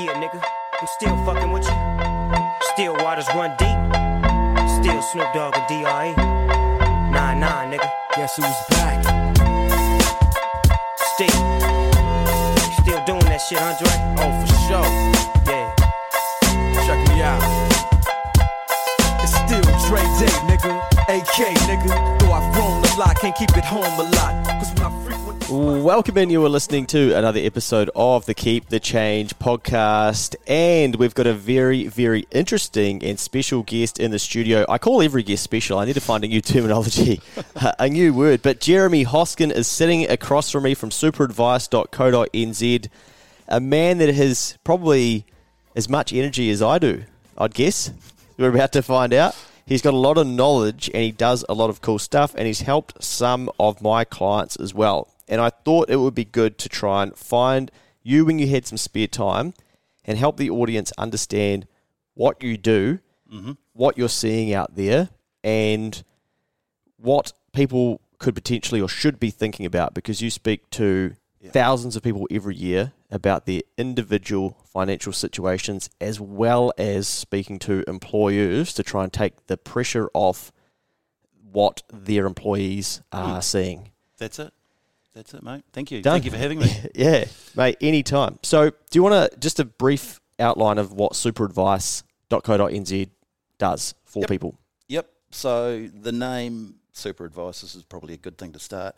Yeah, nigga, I'm still fucking with you. Still waters run deep. Still Snoop Dogg and D.R.E. Nah, nah, nigga. Guess who's back? Still. Still doing that shit, Andre? Oh, for sure. Yeah. Check me out. It's still Dre Day, nigga. AK, nigga. Though I've grown a lot, can't keep it home a lot. Cause when I. Welcome in. You are listening to another episode of the Keep the Change podcast, and we've got a very, very interesting and special guest in the studio. I call every guest special. I need to find a new terminology, a new word. But Jeremy Hoskin is sitting across from me from superadvice.co.nz, a man that has probably as much energy as I do, I'd guess. We're about to find out. He's got a lot of knowledge and he does a lot of cool stuff, and he's helped some of my clients as well. And I thought it would be good to try and find you when you had some spare time and help the audience understand what you do, mm-hmm. what you're seeing out there, and what people could potentially or should be thinking about because you speak to thousands of people every year about their individual financial situations as well as speaking to employers to try and take the pressure off what their employees are seeing. That's it. That's it, mate. Thank you. Done. Thank you for having me. yeah, mate, anytime. So, do you want to just a brief outline of what superadvice.co.nz does for Yep. people? yep. So the name Super Advices is probably a good thing to start.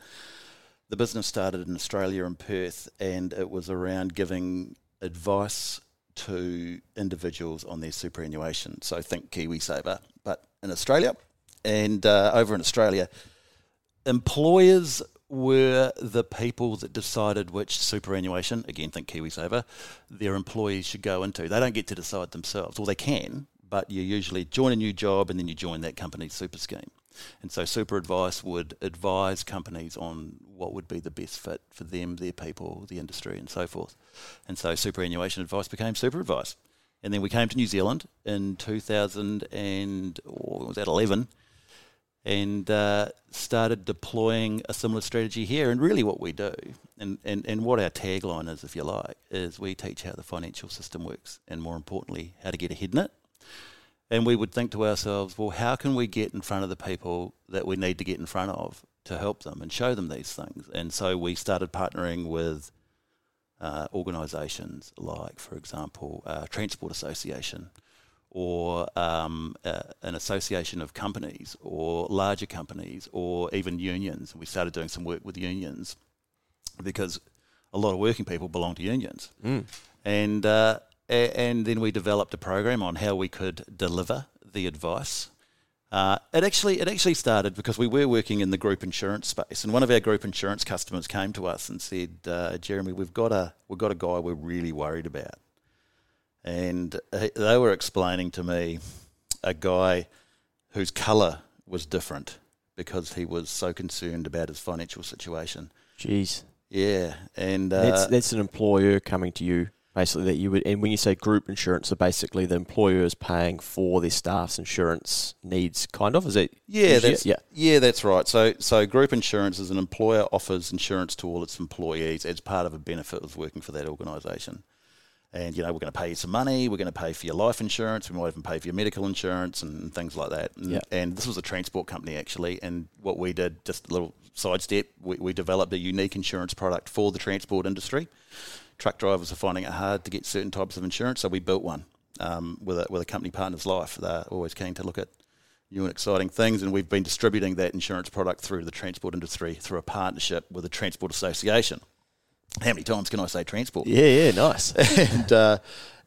The business started in Australia in Perth, and it was around giving advice to individuals on their superannuation. So think KiwiSaver, but in Australia. And uh, over in Australia, employers were the people that decided which superannuation, again, think KiwiSaver, their employees should go into. They don't get to decide themselves, or they can, but you usually join a new job and then you join that company's super scheme. And so Super Advice would advise companies on what would be the best fit for them, their people, the industry, and so forth. And so superannuation advice became Super Advice. And then we came to New Zealand in 2000 and, oh, or was that 11? And uh, started deploying a similar strategy here. And really, what we do, and, and, and what our tagline is, if you like, is we teach how the financial system works, and more importantly, how to get ahead in it. And we would think to ourselves, well, how can we get in front of the people that we need to get in front of to help them and show them these things? And so we started partnering with uh, organisations like, for example, uh, Transport Association or um, uh, an association of companies or larger companies or even unions. We started doing some work with unions because a lot of working people belong to unions. And, uh, a- and then we developed a program on how we could deliver the advice. Uh, it actually it actually started because we were working in the group insurance space, and one of our group insurance customers came to us and said, uh, "Jeremy, we've got a we've got a guy we're really worried about." And they were explaining to me a guy whose colour was different because he was so concerned about his financial situation. Jeez. Yeah, and uh, that's that's an employer coming to you basically that you would and when you say group insurance so basically the employer is paying for their staff's insurance needs kind of is it yeah, that's yeah yeah, that's right. So, so group insurance is an employer offers insurance to all its employees as part of a benefit of working for that organisation. And you know, we're going to pay you some money. We're going to pay for your life insurance. We might even pay for your medical insurance and things like that. And, and this was a transport company actually. And what we did, just a little sidestep, we, we developed a unique insurance product for the transport industry. Truck drivers are finding it hard to get certain types of insurance, so we built one um, with a with a company Partners Life. They're always keen to look at new and exciting things, and we've been distributing that insurance product through the transport industry through a partnership with the Transport Association. How many times can I say transport? yeah yeah nice and uh,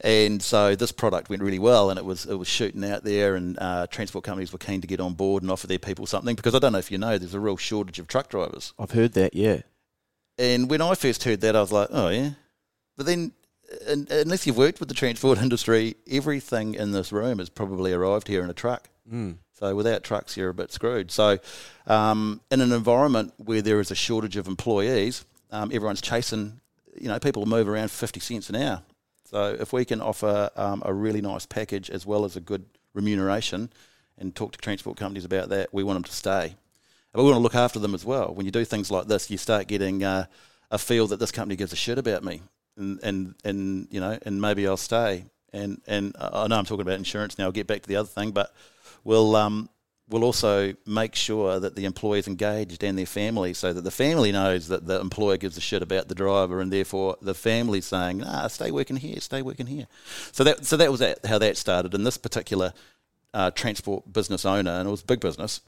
and so this product went really well, and it was it was shooting out there, and uh, transport companies were keen to get on board and offer their people something because I don't know if you know, there's a real shortage of truck drivers. I've heard that yeah And when I first heard that, I was like, oh yeah, but then. un unless you've worked with the transport industry, everything in this room has probably arrived here in a truck. So without trucks, you're a bit screwed. So um, in an environment where there is a shortage of employees, um, everyone's chasing. You know, people move around fifty cents an hour. So if we can offer um, a really nice package as well as a good remuneration, and talk to transport companies about that, we want them to stay. And we want to look after them as well. When you do things like this, you start getting uh, a feel that this company gives a shit about me. and and and you know, and maybe I'll stay. And and I know I'm talking about insurance now. I'll get back to the other thing, but we'll um we'll also make sure that the employee is engaged and their family, so that the family knows that the employer gives a shit about the driver, and therefore the family's saying, "Ah, stay working here, stay working here." So that so that was that, how that started. And this particular uh, transport business owner, and it was big business.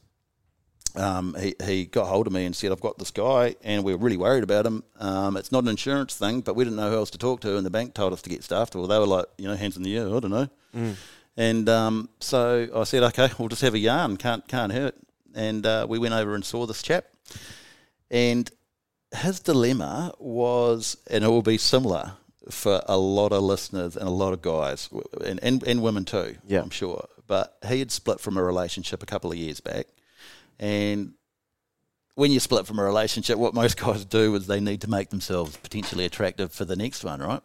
Um, he, he got hold of me and said, I've got this guy, and we are really worried about him. Um, it's not an insurance thing, but we didn't know who else to talk to, and the bank told us to get staff. Well, they were like, you know, hands in the air, I don't know. And um, so I said, okay, we'll just have a yarn, can't, can't hurt. And uh, we went over and saw this chap. And his dilemma was, and it will be similar for a lot of listeners and a lot of guys, and, and, and women too, Yeah. I'm sure. But he had split from a relationship a couple of years back. And when you split from a relationship, what most guys do is they need to make themselves potentially attractive for the next one, right?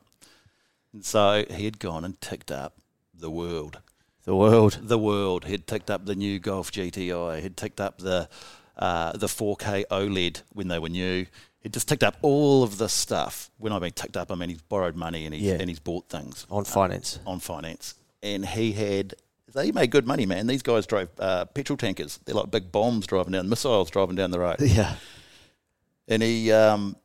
And so he had gone and ticked up the world. The world. The world. He'd ticked up the new Golf GTI. He'd ticked up the uh, the 4K OLED when they were new. He'd just ticked up all of this stuff. When I mean ticked up, I mean he's borrowed money and he's, Yeah. and he's bought things On finance. on finance. And he had, they made good money, man. These guys drove uh, petrol tankers. They're like big bombs driving down, missiles driving down the road. Yeah. And he, um,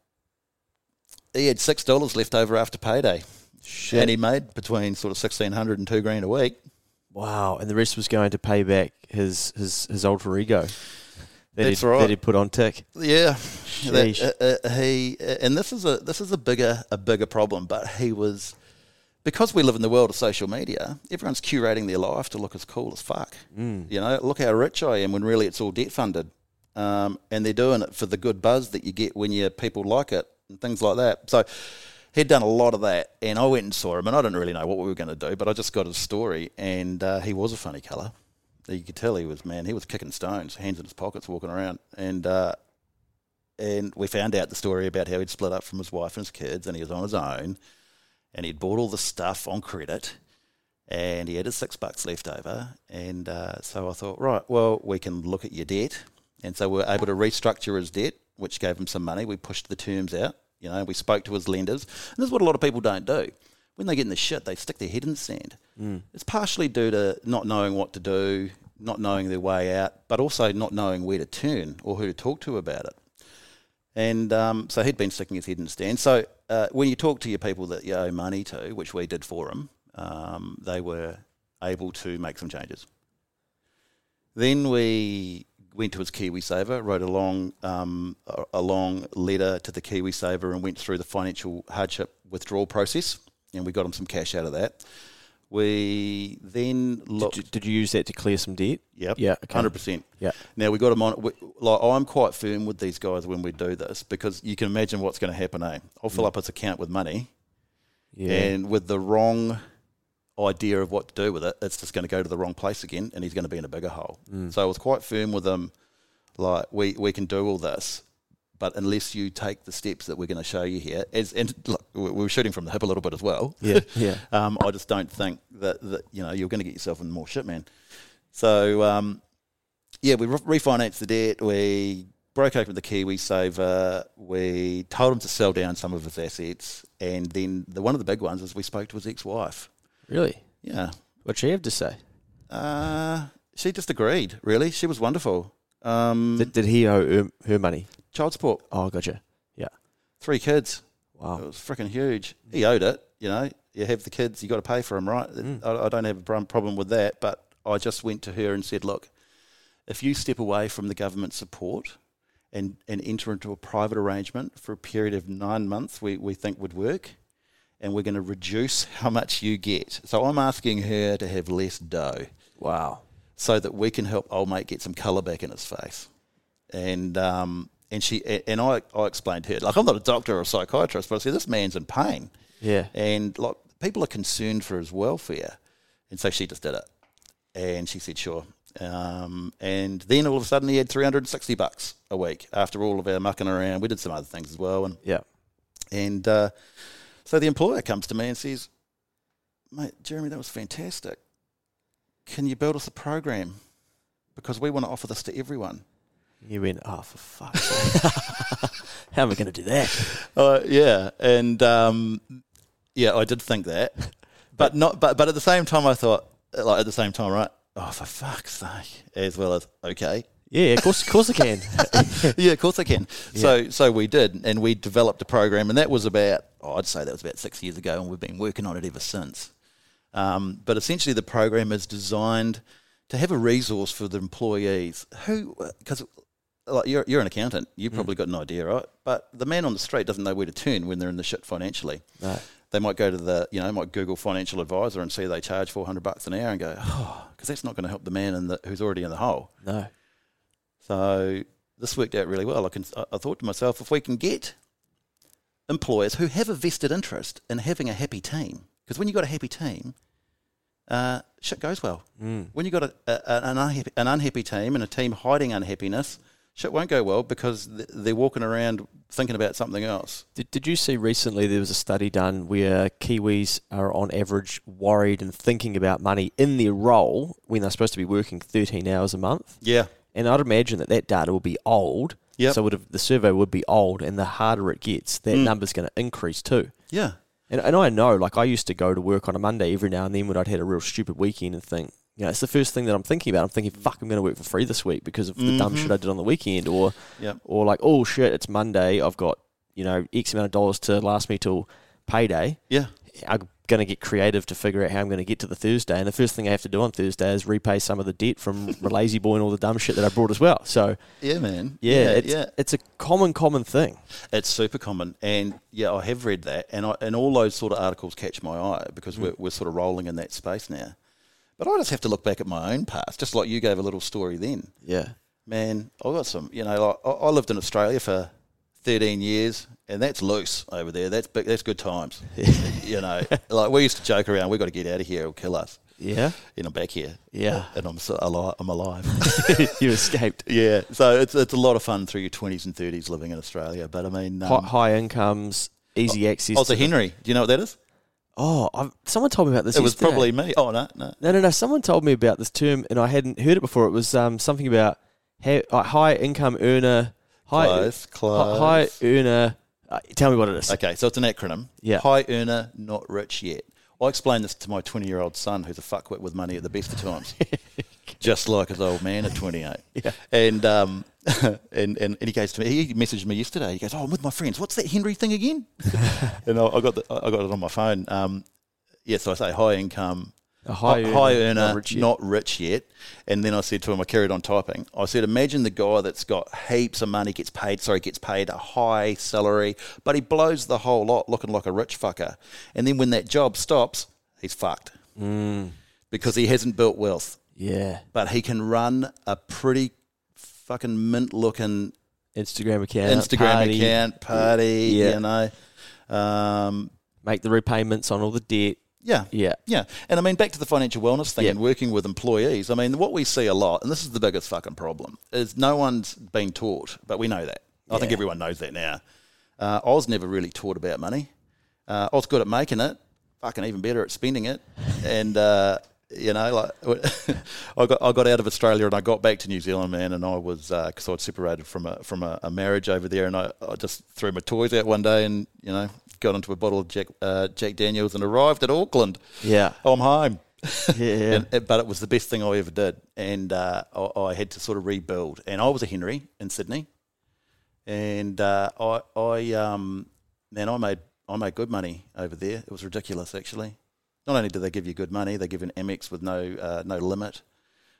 he had six dollars left over after payday, Shit. and he made between sort of sixteen hundred and two grand a week. wow. And the rest was going to pay back his his, his alter ego. That That's he'd, right. That he'd put on tick. Yeah, That, uh, uh, he and this is a this is a bigger a bigger problem. But he was because we live in the world of social media. Everyone's curating their life to look as cool as fuck. Mm. You know, look how rich I am when really it's all debt funded, um, and they're doing it for the good buzz that you get when you people like it and things like that. So. He'd done a lot of that, and I went and saw him, and I didn't really know what we were going to do, but I just got his story, and uh, he was a funny colour. You could tell he was man. He was kicking stones, hands in his pockets, walking around, and uh, and we found out the story about how he'd split up from his wife and his kids, and he was on his own, and he'd bought all the stuff on credit, and he had his six bucks left over, and uh, so I thought, right, well, we can look at your debt, and so we were able to restructure his debt, which gave him some money. We pushed the terms out, you know, we spoke to his lenders, and this is what a lot of people don't do. When they get in the shit, they stick their head in the sand. It's partially due to not knowing what to do, not knowing their way out, but also not knowing where to turn or who to talk to about it. And um, so he'd been sticking his head in the sand. So uh, when you talk to your people that you owe money to, which we did for him, um, they were able to make some changes. Then we went to his KiwiSaver, wrote a long, um, a, long letter to the KiwiSaver and went through the financial hardship withdrawal process, and we got him some cash out of that. We then looked. Did you, did you use that to clear some debt? Yep. Yeah, okay. Hundred percent. Yeah. Now we got them on. We, like I'm quite firm with these guys when we do this because you can imagine what's going to happen. Eh? I'll fill up his account with money, Yeah. and with the wrong idea of what to do with it, it's just going to go to the wrong place again, and he's going to be in a bigger hole. So I was quite firm with him. Like we we can do all this, but unless you take the steps that we're going to show you here, as and look, we we were shooting from the hip a little bit as well. yeah. Yeah. Um, I just don't think that, that you know you're going to get yourself in more shit, man. So um, yeah, we re- refinanced the debt. We broke open the KiwiSaver. We told him to sell down some of his assets, and then the one of the big ones is we spoke to his ex-wife. Really? Yeah, What'd she have to say? uh, she just agreed. Really, she was wonderful. Um, Did, did he owe her, her money? child support, Oh, gotcha. Yeah. three kids. Wow. It Wow. was freaking huge. He owed it. You know, you have the kids, you got to pay for them, right? I, I don't have a pro- problem with that. But I just went to her and said, look, if you step away from the government support and, and enter into a private arrangement for a period of nine months, we, we think would work, and we're going to reduce how much you get. So I'm asking her to have less dough Wow. so that we can help old mate get some colour back in his face. And um, and she and I, I explained to her like I'm not a doctor or a psychiatrist, but I said this man's in pain, Yeah. and like people are concerned for his welfare, and so she just did it, and she said sure. Um, and then all of a sudden he had 360 bucks a week after all of our mucking around. We did some other things as well, and Yeah. and uh, so the employer comes to me and says, Mate, Jeremy, that was fantastic. Can you build us a program? Because we want to offer this to everyone. You went, oh, for fuck's sake. How am I going to do that? Uh, yeah. And um, yeah, I did think that, but not. But but at the same time, I thought, like at the same time, right? Oh, for fuck's sake! As well as okay, Yeah, of course, of course I can. yeah, of course I can. So so we did, and we developed a program, and that was about oh, I'd say that was about six years ago, and we've been working on it ever since. Um, but essentially, the program is designed to have a resource for the employees who, because like you're, you're an accountant, you've probably got an idea, right? But the man on the street doesn't know where to turn when they're in the shit financially. No. They might go to the, you know, might Google financial advisor and see they charge four hundred bucks an hour and go, oh, because that's not going to help the man in the, who's already in the hole. No. So this worked out really well. I, can, I- thought to myself, if we can get employers who have a vested interest in having a happy team, because when you've got a happy team, uh, shit goes well. Mm. When you've got a, a, an, unhappy, an unhappy team and a team hiding unhappiness, shit won't go well because they're walking around thinking about something else. Did, did you see recently there was a study done where Kiwis are on average worried and thinking about money in their role when they're supposed to be working 13 hours a month? Yeah. And I'd imagine that that data will be old. Yep. So would have, the survey would be old, and the harder it gets, that Mm. number's going to increase too. Yeah. And, and I know, like, I used to go to work on a Monday every now and then when I'd had a real stupid weekend and think, you know, it's the first thing that I'm thinking about. I'm thinking, fuck, I'm going to work for free this week because of the dumb Mhm. shit I did on the weekend. Or, Yep. or like, oh shit, it's Monday. I've got, you know, X amount of dollars to last me till payday. Yeah. I'm going to get creative to figure out how I'm going to get to the Thursday. And the first thing I have to do on Thursday is repay some of the debt from La-Z-Boy and all the dumb shit that I brought as well. So, Yeah, man. yeah, it's, yeah. it's a common, common thing. It's super common, and yeah, I have read that, and I, and all those sort of articles catch my eye because hmm. we're, we're sort of rolling in that space now. But I just have to look back at my own past, just like you gave a little story then. Yeah. Man, I got some, you know, like, I, I lived in Australia for 13 years, and that's loose over there. That's big, that's good times. you know, like we used to joke around, we've got to get out of here, it'll kill us. Yeah. You know, back here. Yeah. And I'm, so alive, I'm alive. you escaped. yeah, so it's, it's a lot of fun through your 20s and 30s living in Australia. But I mean, um, High, high incomes, easy access. oh, so to the- Henry, do you know what that is? Oh, I've, someone told me about this. It was probably me. Oh no, no. No, no, no. Someone told me about this term, and I hadn't heard it before. It was um, something about high income earner, high, Close, close. high earner. Uh, tell me what it is. Okay, so it's an acronym. Yeah. High earner, not rich yet. I explained this to my 20 year old son, who's a fuckwit with money at the best of times, just like his old man at 28. Yeah. And um, and, and and he goes to me. He messaged me yesterday. He goes, "Oh, I'm with my friends. What's that Henry thing again?" and I, I got the, I got it on my phone. Um, yeah, so I say high income, A high, hi- high earner, not rich yet. not rich yet. And then I said to him, I carried on typing. I said, imagine the guy that's got heaps of money, gets paid, sorry, gets paid a high salary, but he blows the whole lot looking like a rich fucker. And then when that job stops, he's fucked Mm, because he hasn't built wealth. yeah. But he can run a pretty fucking mint looking Instagram account, Instagram party, account, party, Yeah. you know. Um, make the repayments on all the debt. Yeah, Yeah, Yeah, and I mean back to the financial wellness thing Yeah. and working with employees. I mean, what we see a lot, and this is the biggest fucking problem, is no one's been taught, but we know that. I think everyone knows that now. Uh, I was never really taught about money. Uh, I was good at making it, fucking even better at spending it, and uh, you know, like I got I got out of Australia and I got back to New Zealand, man, and I was because I'd separated from a from a, a marriage over there, and I, I just threw my toys out one day and you know got into a bottle of Jack uh, Jack Daniels and arrived at Auckland. yeah, I'm home. yeah. And, but it was the best thing I ever did, and uh, I, I had to sort of rebuild. And I was a Henry in Sydney, and uh, I, I, um, man, I made, I made good money over there. It was ridiculous, actually. Not only do they give you good money, they give you an Amex with no, uh, no limit.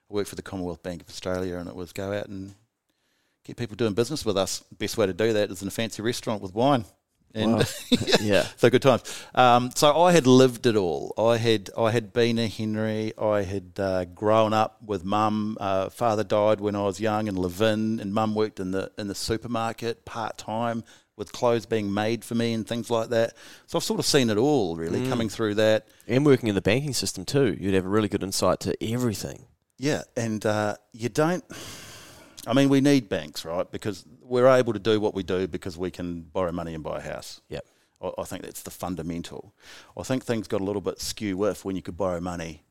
I worked for the Commonwealth Bank of Australia, and it was go out and get people doing business with us. Best way to do that is in a fancy restaurant with wine. And Wow. yeah. so good times. Um, so I had lived it all. I had I had been a Henry. I had uh, grown up with mum. Uh, father died when I was young in, and mum worked in the in the supermarket part time with clothes being made for me and things like that. So I've sort of seen it all really Mm. coming through that. And working in the banking system too, you'd have a really good insight to everything. Yeah, and uh, you don't. I mean, we need banks, right? Because we're able to do what we do because we can borrow money and buy a house. Yep. I, I think that's the fundamental. I think things got a little bit skew with when you could borrow money.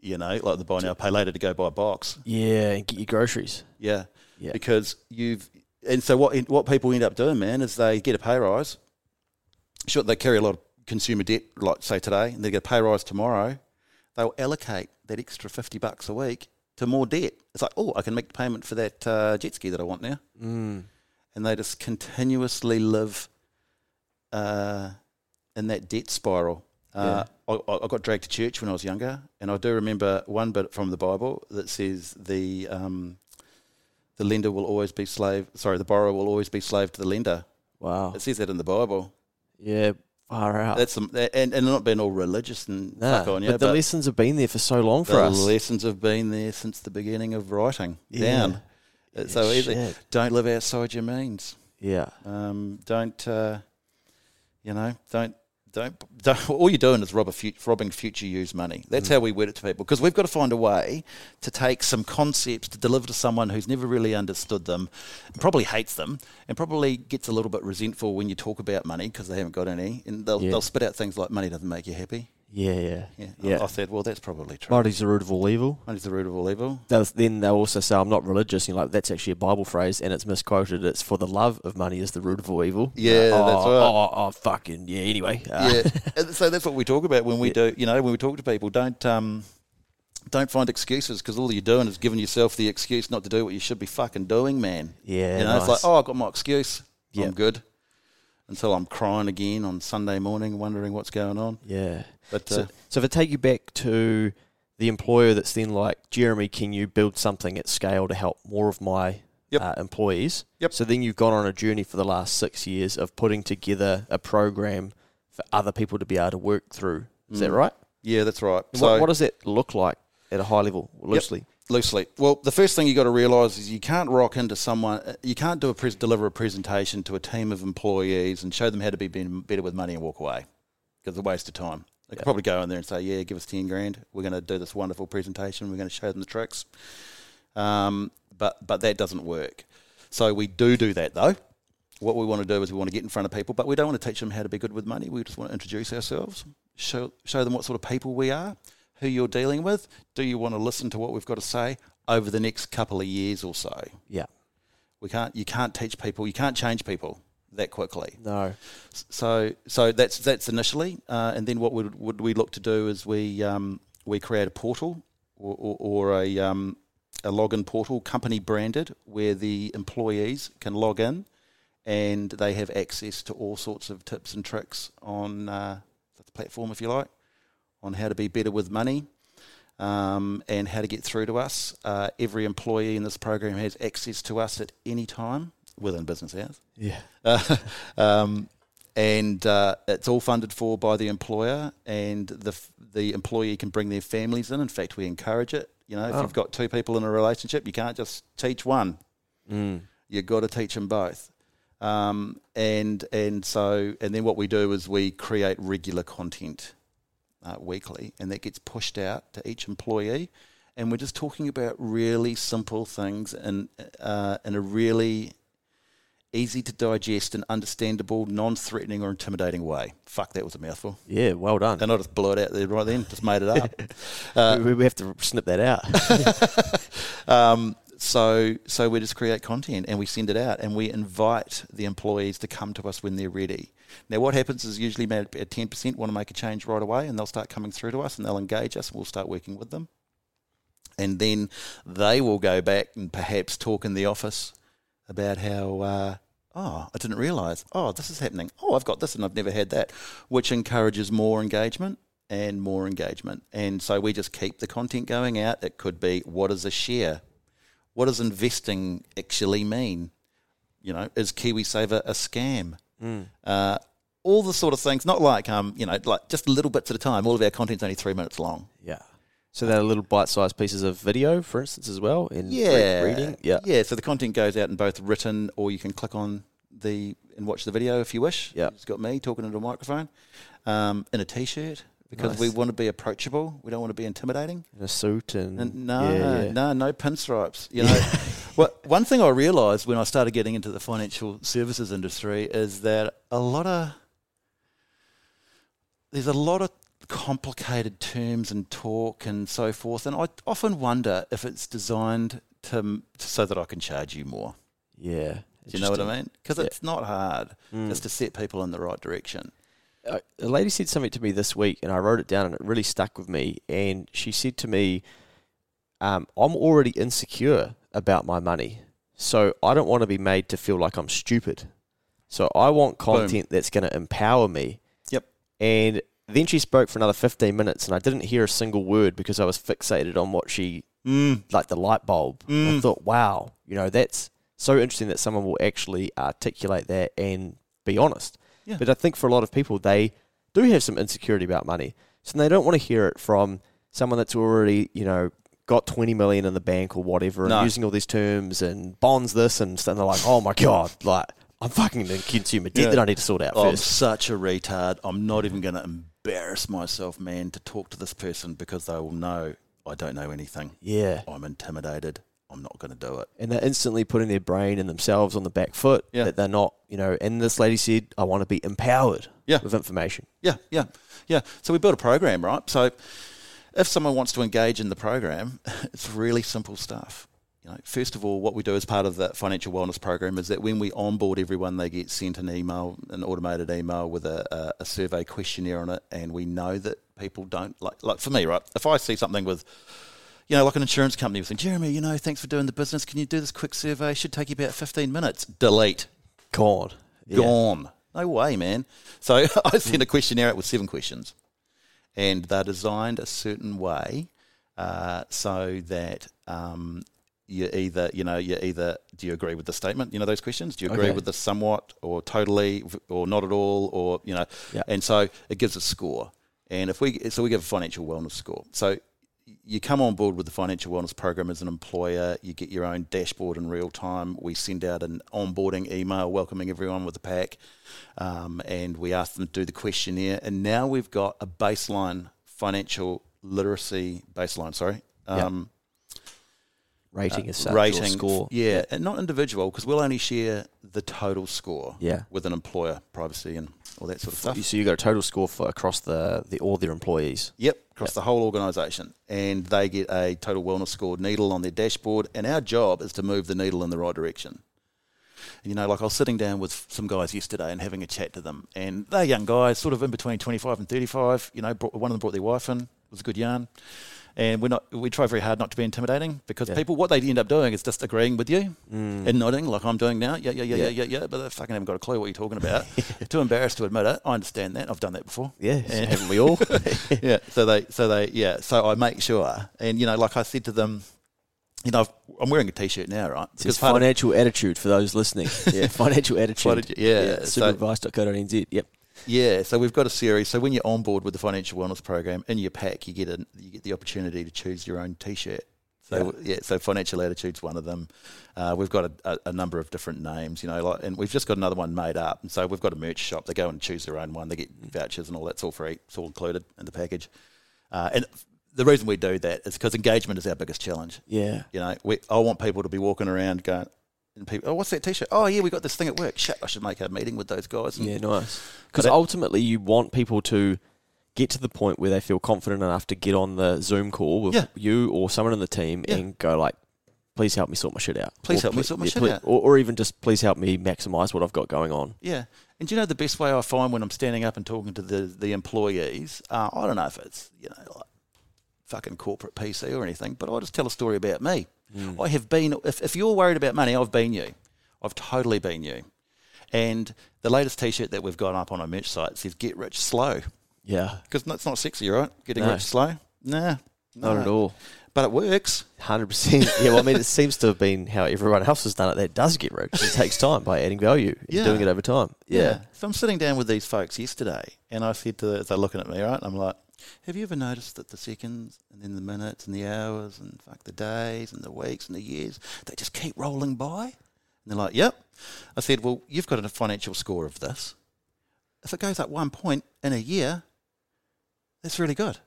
You know, like the buy now, pay later to go buy a box. Yeah, and get your groceries. Yeah, Yeah. because you've and so what what people end up doing, man, is they get a pay rise. Sure, they carry a lot of consumer debt, like say today, and they get a pay rise tomorrow, they'll allocate that extra fifty bucks a week to more debt. It's like, oh, I can make the payment for that uh, jet ski that I want now, Mm. and they just continuously live uh, in that debt spiral. Uh, I, I I got dragged to church when I was younger, and I do remember one bit from the Bible that says the um, the lender will always be slave. Sorry, the borrower will always be slave to the lender. Wow. It says that in the Bible. Yeah. Far out. That's some, and, and not being all religious and Nah, fuck on you, but the lessons have been there for so long for us. the lessons have been there since the beginning of writing Yeah. down. It's so easy. Don't live outside your means. Yeah. Um, don't uh, you know? Don't don't don't. All you're doing is rob a fut- robbing future use money. That's mm. how we word it to people because we've got to find a way to take some concepts to deliver to someone who's never really understood them, probably hates them, and probably gets a little bit resentful when you talk about money because they haven't got any, and they'll Yeah. they'll spit out things like money doesn't make you happy. Yeah. Yeah. Yeah, Yeah. I, I said, well, that's probably true. Money's the root of all evil. Money's the root of all evil. Then they'll also say, I'm not religious. And you're like, that's actually a Bible phrase and it's misquoted. It's for the love of money is the root of all evil. Yeah, oh, that's right. Oh, oh, fucking, yeah, anyway. Uh, yeah. So that's what we talk about when we do. You know, when we talk to people, don't um, don't find excuses because all you're doing is giving yourself the excuse not to do what you should be fucking doing, man. Yeah, You know, it's like, oh, I've got my excuse. Yeah. I'm good. Until I'm crying again on Sunday morning, wondering what's going on. Yeah. But So, uh, so if I take you back to the employer that's then like, Jeremy, can you build something at scale to help more of my Yep. uh, employees? Yep. So then you've gone on a journey for the last six years of putting together a program for other people to be able to work through. Is that Mm. right? yeah, that's right. So what, what does that look like at a high level, loosely? Loosely. Well, the first thing you got to realise is you can't rock into someone. You can't do a pres- deliver a presentation to a team of employees and show them how to be better with money and walk away because it's a waste of time. They could probably go in there and say, "Yeah, give us ten grand. We're going to do this wonderful presentation. We're going to show them the tricks." Um, but but that doesn't work. So we do do that though. What we want to do is we want to get in front of people, but we don't want to teach them how to be good with money. We just want to introduce ourselves, show show them what sort of people we are, who you're dealing with. Do you want to listen to what we've got to say over the next couple of years or so? Yeah. We can't. You can't teach people. You can't change people that quickly. No. So so that's that's initially, uh, and then what would would we look to do is we um, we create a portal or, or, or a um, a login portal, company branded, where the employees can log in and they have access to all sorts of tips and tricks on uh, the platform, if you like, on how to be better with money. Um, and how to get through to us. Uh, every employee in this program has access to us at any time within business hours. Yeah. Uh, um, and uh, it's all funded for by the employer, and the f- the employee can bring their families in. In fact, we encourage it. You know, if Oh. you've got two people in a relationship, you can't just teach one. Mm. You've got to teach them both. Um, and and so and then what we do is we create regular content uh, weekly, and that gets pushed out to each employee. And we're just talking about really simple things in uh, in a really easy to digest and understandable, non-threatening or intimidating way. Fuck, that was a mouthful. Yeah, well done. And I just blew it out there right then, just made it up. Uh, we, we have to snip that out. um, so so we just create content and we send it out and we invite the employees to come to us when they're ready. Now what happens is usually about ten percent want to make a change right away and they'll start coming through to us and they'll engage us and we'll start working with them. And then they will go back and perhaps talk in the office about how uh, oh I didn't realise oh this is happening oh I've got this and I've never had that, which encourages more engagement and more engagement. And so we just keep the content going out. It could be what is a share? What does investing actually mean? You know, is KiwiSaver a scam? Uh, all the sort of things, not like um, you know, like just little bits at a time. All of our content's only three minutes long. yeah. So they're little bite-sized pieces of video, for instance, as well. In Yeah, reading. Yeah. yeah. So the content goes out in both written, or you can click on the and watch the video if you wish. Yeah. it's got me talking into a microphone um, in a t-shirt because Nice. we want to be approachable. We don't want to be intimidating. In a suit and, And no, yeah, yeah. no, no pinstripes. You know, well, one thing I realised when I started getting into the financial services industry is that a lot of there's a lot of complicated terms and talk and so forth, and I often wonder if it's designed to so that I can charge you more. Yeah. Do you know what I mean? Because Yeah. it's not hard Mm. just to set people in the right direction. A lady said something to me this week, and I wrote it down, and it really stuck with me. And she said to me, um, "I'm already insecure about my money, so I don't want to be made to feel like I'm stupid. So I want content that's going to empower me." Yep. And then she spoke for another 15 minutes, and I didn't hear a single word because I was fixated on what she Mm. like the light bulb. I thought, wow, you know, that's so interesting that someone will actually articulate that and be honest. Yeah. But I think for a lot of people, they do have some insecurity about money, so they don't want to hear it from someone that's already, you know, got 20 million in the bank or whatever, and No. using all these terms and bonds this and stuff. And they're like, oh my god, like I'm fucking in consumer debt Yeah. that I need to sort out I'm such a retard. I'm not even going to embarrass myself, man, to talk to this person because they will know I don't know anything. Yeah. I'm intimidated. I'm not going to do it. and they're instantly putting their brain and themselves on the back foot Yeah. that they're not, you know. And this lady said, "I want to be empowered Yeah. with information." Yeah, yeah, yeah. So we built a program, right? So if someone wants to engage in the program, it's really simple stuff. You know, first of all, what we do as part of that financial wellness program is that when we onboard everyone, they get sent an email, an automated email with a, a, a survey questionnaire on it, and we know that people don't like. Like for me, right? If I see something with you know, like an insurance company was saying, Jeremy, you know, thanks for doing the business. Can you do this quick survey? Should take you about 15 minutes. Delete. God, Yeah. Gone. No way, man. So I sent a questionnaire out with seven questions, and they're designed a certain way uh, so that um, you either, you know, you either do you agree with the statement? You know those questions. Do you agree Okay. with the somewhat, or totally, or not at all, or you know? Yeah. And so it gives a score. And if we, so we give a financial wellness score. So you come on board with the financial wellness program as an employer. You get your own dashboard in real time. We send out an onboarding email welcoming everyone with a pack, um, and we ask them to do the questionnaire. And now we've got a baseline financial literacy baseline. Sorry. Um, rating is such rating or score. yeah, and not individual because we'll only share the total score Yeah. with an employer privacy and all that sort of stuff So you got a total score for across the, the all their employees. Yep, across the whole organisation. And they get a total wellness score needle on their dashboard. And our job is to move the needle in the right direction. And, you know, like I was sitting down with some guys yesterday and having a chat to them. And they're young guys, sort of in between 25 and 35. You know, brought, one of them brought their wife in. It was a good yarn. And we're not, we try very hard not to be intimidating because Yeah. people, what they end up doing is just agreeing with you Mm. and nodding like I'm doing now. Yeah, yeah, yeah, yeah, Yeah. yeah, yeah. But they fucking haven't got a clue what you're talking about. Too embarrassed to admit it. I understand that. I've done that before. Yeah, And- haven't we all? yeah. So they, so they, yeah. So I make sure, and you know, like I said to them, you know, I've, I'm wearing a t-shirt now, right? It says of- financial attitude for those listening. Yeah, financial attitude. Yeah, so- superadvice.co.nz. Yep. Yeah. So we've got a series. So when you're on board with the financial wellness program in your pack, you get a, you get the opportunity to choose your own t-shirt. So yeah, so financial attitude's one of them. Uh, we've got a, a, a number of different names, you know, like, and we've just got another one made up. And so we've got a merch shop. They go and choose their own one. They get vouchers and all that's all free. It's all included in the package. Uh, and the reason we do that is because engagement is our biggest challenge. Yeah. You know, we, I want people to be walking around going, and people, oh, what's that t-shirt? Oh, yeah, we got this thing at work. Shit, I should make a meeting with those guys. And Yeah, nice. Because ultimately, you want people to get to the point where they feel confident enough to get on the Zoom call with Yeah. you or someone in the team Yeah. and go like, "Please help me sort my shit out." Please Or help me sort my yeah, shit ple- out. Or, or even just please help me maximize what I've got going on. Yeah. And do you know the best way I find when I'm standing up and talking to the, the employees? Uh, I don't know if it's, you know, fucking corporate PC or anything, but I'll just tell a story about me. Hmm. I have been, if, if you're worried about money, I've been you. I've totally been you. And the latest t shirt that we've got up on our merch site says get rich slow. Yeah, Because that's not sexy, right? Getting No. rich slow? Nah. not no. at all. But it works. Hundred percent. Yeah, well, I mean, it seems to have been how everyone else has done it. That does get rich. It takes time by adding value, and Yeah. doing it over time. Yeah. So I'm sitting down with these folks yesterday, and I said to them, they're looking at me, right? I'm like, have you ever noticed that the seconds and then the minutes and the hours and fuck the days and the weeks and the years, they just keep rolling by? And they're like, yep. I said, well, you've got a financial score of this. If it goes up one point in a year, that's really good.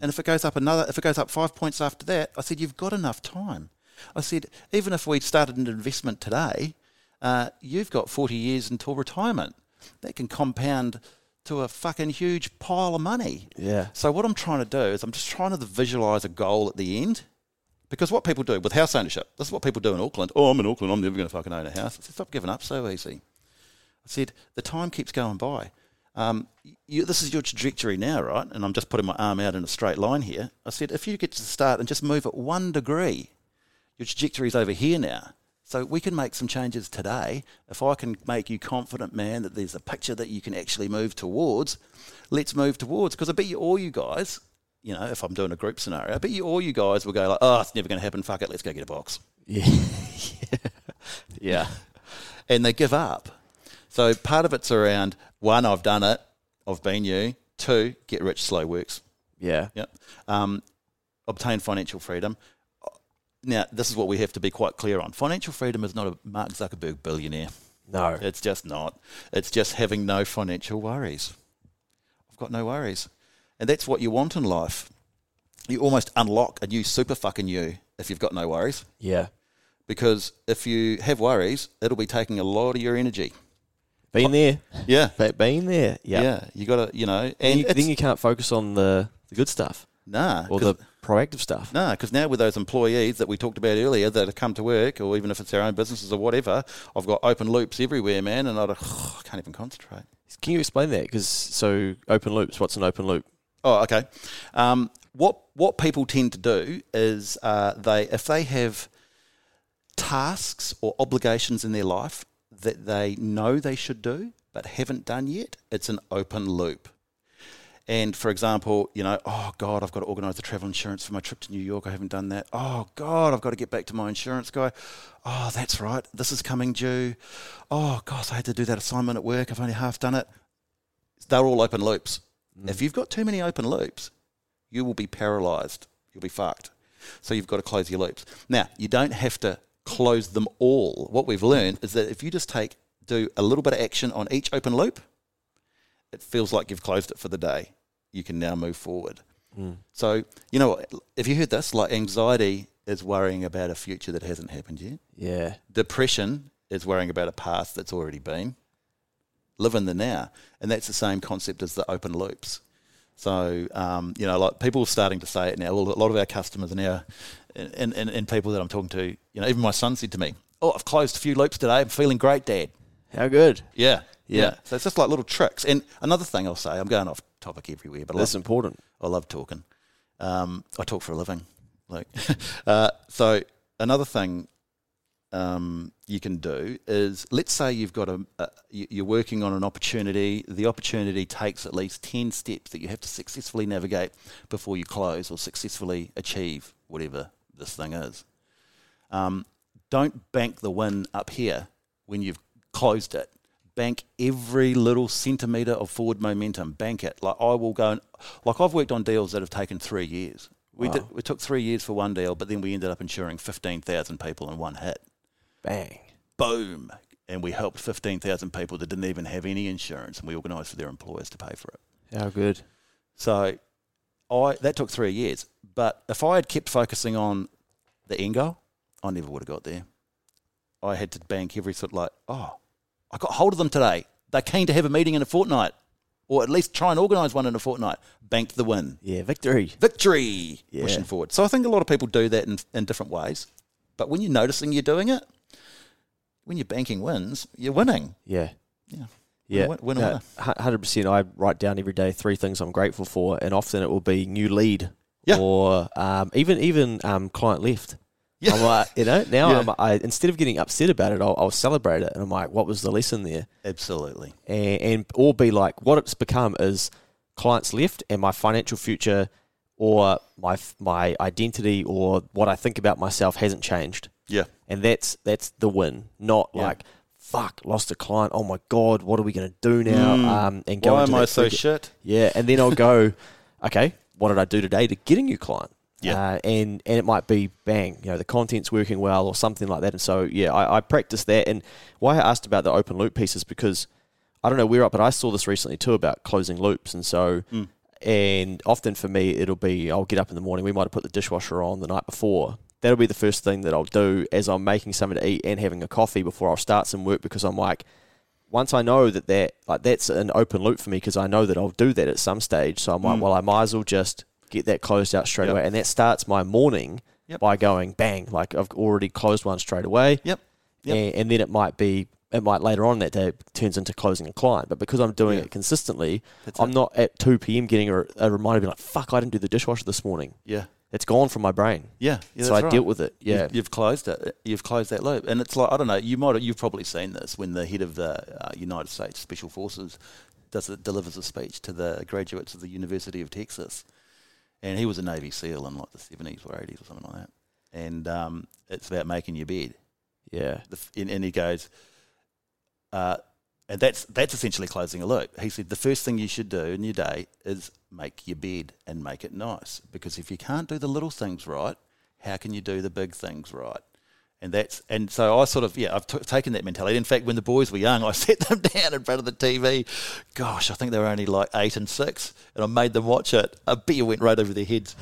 And if it goes up another, if it goes up five points after that, I said, you've got enough time. I said, even if we started an investment today, uh, you've got 40 years until retirement. That can compound to a fucking huge pile of money. Yeah. So what I'm trying to do is I'm just trying to visualize a goal at the end. Because what people do with house ownership, this is what people do in Auckland. Oh, I'm in Auckland, I'm never going to fucking own a house. I said, stop giving up so easy. I said, the time keeps going by. um, you, this is your trajectory now, right? And I'm just putting my arm out in a straight line here. I said, if you get to the start and just move it one degree, your trajectory is over here now. So we can make some changes today. If I can make you confident, man, that there's a picture that you can actually move towards, let's move towards. Because I bet you all you guys, you know, if I'm doing a group scenario, I bet you all you guys will go like, oh, it's never going to happen. Fuck it, let's go get a box. Yeah. yeah. yeah. and they give up. So part of it's around one, I've done it, I've been you. Two, get rich slow works. Yeah. Yep. Um, obtain financial freedom. Now, this is what we have to be quite clear on. Financial freedom is not a Mark Zuckerberg billionaire. No. It's just not. It's just having no financial worries. I've got no worries. And that's what you want in life. You almost unlock a new super fucking you if you've got no worries. Yeah. Because if you have worries, it'll be taking a lot of your energy. Been there. Yeah. Been there. Yeah. Yeah. You got to, you know, And and you, then you can't focus on the, the good stuff nah, or the proactive stuff. No, because now with those employees that we talked about earlier that have come to work, or even if it's their own businesses or whatever, I've got open loops everywhere, man, and I don't- I can't even concentrate. Can you explain that? Because so open loops. What's an open loop? Oh, okay. Um, what what people tend to do is uh, they if they have tasks or obligations in their life that they know they should do but haven't done yet, it's an open loop. And for example, you know, oh God, I've got to organise the travel insurance for my trip to New York. I haven't done that. Oh God, I've got to get back to my insurance guy. Oh, that's right. This is coming due. Oh gosh, I had to do that assignment at work. I've only half done it. They're all open loops. If mm. you've got too many open loops, you will be paralysed. You'll be fucked. So you've got to close your loops. Now, you don't have to close them all. What we've learned is that if you just take do a little bit of action on each open loop, it feels like you've closed it for the day. You can now move forward. So, you know, what, if you heard this, like anxiety is worrying about a future that hasn't happened yet. Yeah. Depression is worrying about a past that's already been. Live in the now. And that's the same concept as the open loops. So, um, you know, like people are starting to say it now. Well, a lot of our customers now, and, and, and people that I'm talking to, you know, even my son said to me, Oh, I've closed a few loops today. I'm feeling great, Dad. How good. Yeah. Yeah. Yeah. So it's just like little tricks. And another thing I'll say, I'm going off topic everywhere, but I That's love, important. I love talking. Um, I talk for a living. Like, uh, so another thing um, you can do is, let's say you've got a, a, you- you're working on an opportunity. The opportunity takes at least ten steps that you have to successfully navigate before you close or successfully achieve whatever this thing is. Um, don't bank the win up here when you've closed it. Bank every little centimetre of forward momentum. Bank it. Like I will go and like I've worked on deals that have taken three years. We Wow. did. We took three years for one deal, but then we ended up insuring fifteen thousand people in one hit. Bang. Boom! And we helped fifteen thousand people that didn't even have any insurance, and we organised for their employers to pay for it. How good. So, I that took three years. But if I had kept focusing on the end goal, I never would have got there. I had to bank every sort of like, oh, I got hold of them today. They're keen to have a meeting in a fortnight, or at least try and organise one in a fortnight. Banked the win, Yeah. Victory. victory, Yeah. pushing forward. So I think a lot of people do that in, in different ways. But when you're noticing you're doing it, when you're banking wins, you're winning. Yeah. Yeah. Yeah, Win- win- No, hundred percent. I write down every day three things I'm grateful for, and often it will be new lead, Yeah. or um, even even um, client left. Yeah. I'm like, you know, now Yeah. I'm, I instead of getting upset about it, I'll, I'll celebrate it, and I'm like, what was the lesson there? Absolutely. And, and or be like, what it's become is clients left, and my financial future, or my my identity, or what I think about myself hasn't changed Yeah. and that's that's the win. Not Yeah. like fuck, lost a client. Oh my god, what are we going to do now? Mm. Um, and go Why am I so shit? Yeah, and then I'll go, okay, what did I do today to get a new client? Yeah. uh, and and it might be bang, you know, the content's working well or something like that. And so yeah, I, I practice that. And why I asked about the open loop piece is because I don't know where up, but I saw this recently too about closing loops. And so, Mm. and often for me, it'll be I'll get up in the morning. We might have put the dishwasher on the night before. That'll be the first thing that I'll do as I'm making something to eat and having a coffee before I'll start some work because I'm like, once I know that that like that's an open loop for me because I know that I'll do that at some stage. So I'm like, Mm. well, I might as well just get that closed out straight Yep. away, and that starts my morning Yep. by going bang, like I've already closed one straight away. Yep. Yep. And, and then it might be it might later on that day turns into closing a client. But because I'm doing it consistently, That's I'm it. not at 2 p.m. getting a, a reminder, being like, fuck, I didn't do the dishwasher this morning. Yeah. It's gone from my brain. Yeah, yeah so I right. dealt with it. You've- Yeah. you've, closed it. You've closed that loop, and it's like I don't know. You might you've probably seen this when the head of the uh, United States Special Forces does it, delivers a speech to the graduates of the University of Texas, and he was a Navy SEAL in like the seventies or eighties or something like that, and um, it's about making your bed. yeah. The, and, and he goes, uh, and that's that's essentially closing a loop. He said the first thing you should do in your day is make your bed and make it nice because if you can't do the little things right, how can you do the big things right? And that's and so I sort of yeah I've t- taken that mentality. In fact, when the boys were young, I set them down in front of the TV. Gosh, I think they were only like eight and six, and I made them watch it. A beer went right over their heads.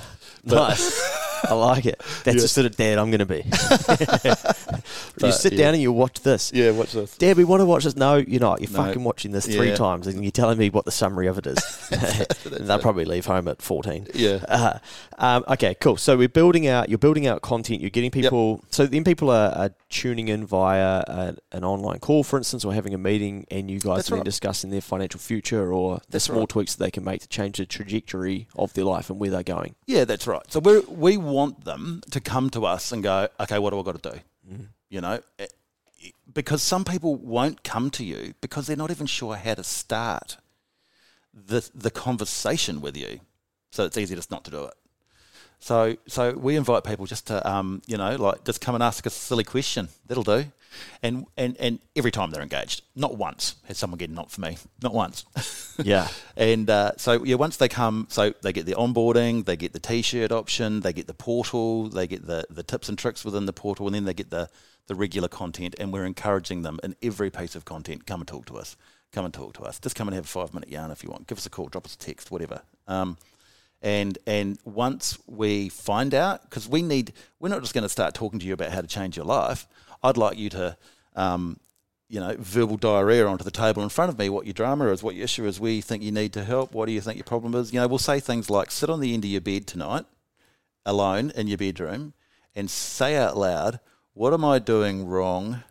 But- Nice. I like it. That's Yeah. the sort of dad I'm going to be. you sit yeah. down and you watch this. Yeah, watch this. Dad, we want to watch this. No, you're not. You're No. fucking watching this three Yeah. times and you're telling me what the summary of it is. and they'll probably leave home at 14. Yeah. Uh, um, okay, cool. So we're building out, you're building out content, you're getting people, so then people are, are tuning in via a, an online call, for instance, or having a meeting and you guys That's are then right. discussing their financial future or the That's small right. tweaks that they can make to change the trajectory of their life and where they're going. Yeah, that's right. So we we want them to come to us and go, okay, what do I got to do? You know, eh, because some people won't come to you because they're not even sure how to start the the conversation with you. So it's easy just not to do it. So so we invite people just to um, you know like just come and ask us a silly question. That'll do. And and and every time they're engaged, not once has someone get not for me, not once. Yeah. And uh, so yeah, once they come, so they get the onboarding, they get the T-shirt option, they get the portal, they get the, the tips and tricks within the portal, and then they get the the regular content. And we're encouraging them in every piece of content. Come and talk to us. Come and talk to us. Just come and have a five minute yarn if you want. Give us a call, drop us a text, whatever. Um, and and once we find out, because we need, we're not just going to start talking to you about how to change your life. I'd like you to. Um, you know, verbal diarrhea onto the table in front of me, what your drama is, what your issue is, where you think you need to help, what do you think your problem is. You know, we'll say things like, sit on the end of your bed tonight, alone in your bedroom, and say out loud, what am I doing wrong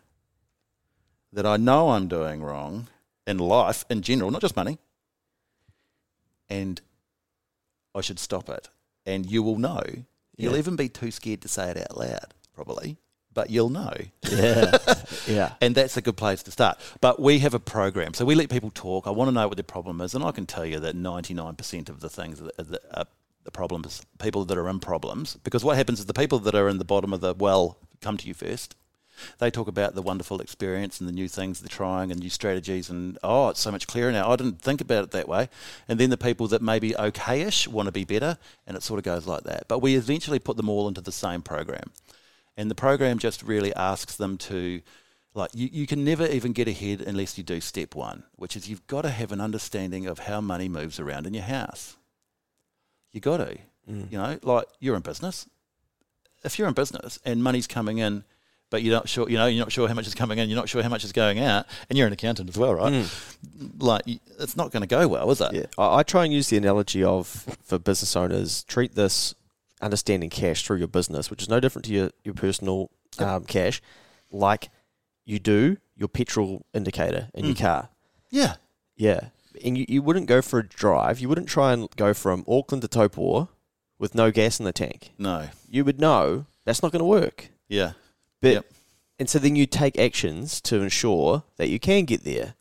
that I know I'm doing wrong in life in general, not just money, and I should stop it. And you will know. You'll Yeah. even be too scared to say it out loud, probably, but you'll know. Yeah. yeah. And that's a good place to start. But we have a program. So we let people talk. I want to know what their problem is. And I can tell you that 99% of the things that, that are the problems, people that are in problems, because what happens is the people that are in the bottom of the well come to you first. They talk about the wonderful experience and the new things they're trying and new strategies and oh, it's so much clearer now. I didn't think about it that way. And then the people that maybe okayish want to be better, and it sort of goes like that. But we eventually put them all into the same program. And the program just really asks them to, like, you, you can never even get ahead unless you do step one, which is you've got to have an understanding of how money moves around in your house. You got to, Mm. you know, like you're in business. If you're in business and money's coming in, but you're not sure, you know, you're not sure how much is coming in, you're not sure how much is going out, and you're an accountant as well, right? Mm. Like, it's not going to go well, is it? Yeah, I, I try and use the analogy of for business owners treat this understanding cash through your business, which is no different to your your personal um, cash, like you do your petrol indicator in your Mm. car. Yeah. Yeah, and you, you wouldn't go for a drive. You wouldn't try and go from Auckland to Taupo with no gas in the tank. No. You would know that's not going to work. Yeah. But Yep. and so then you take actions to ensure that you can get there.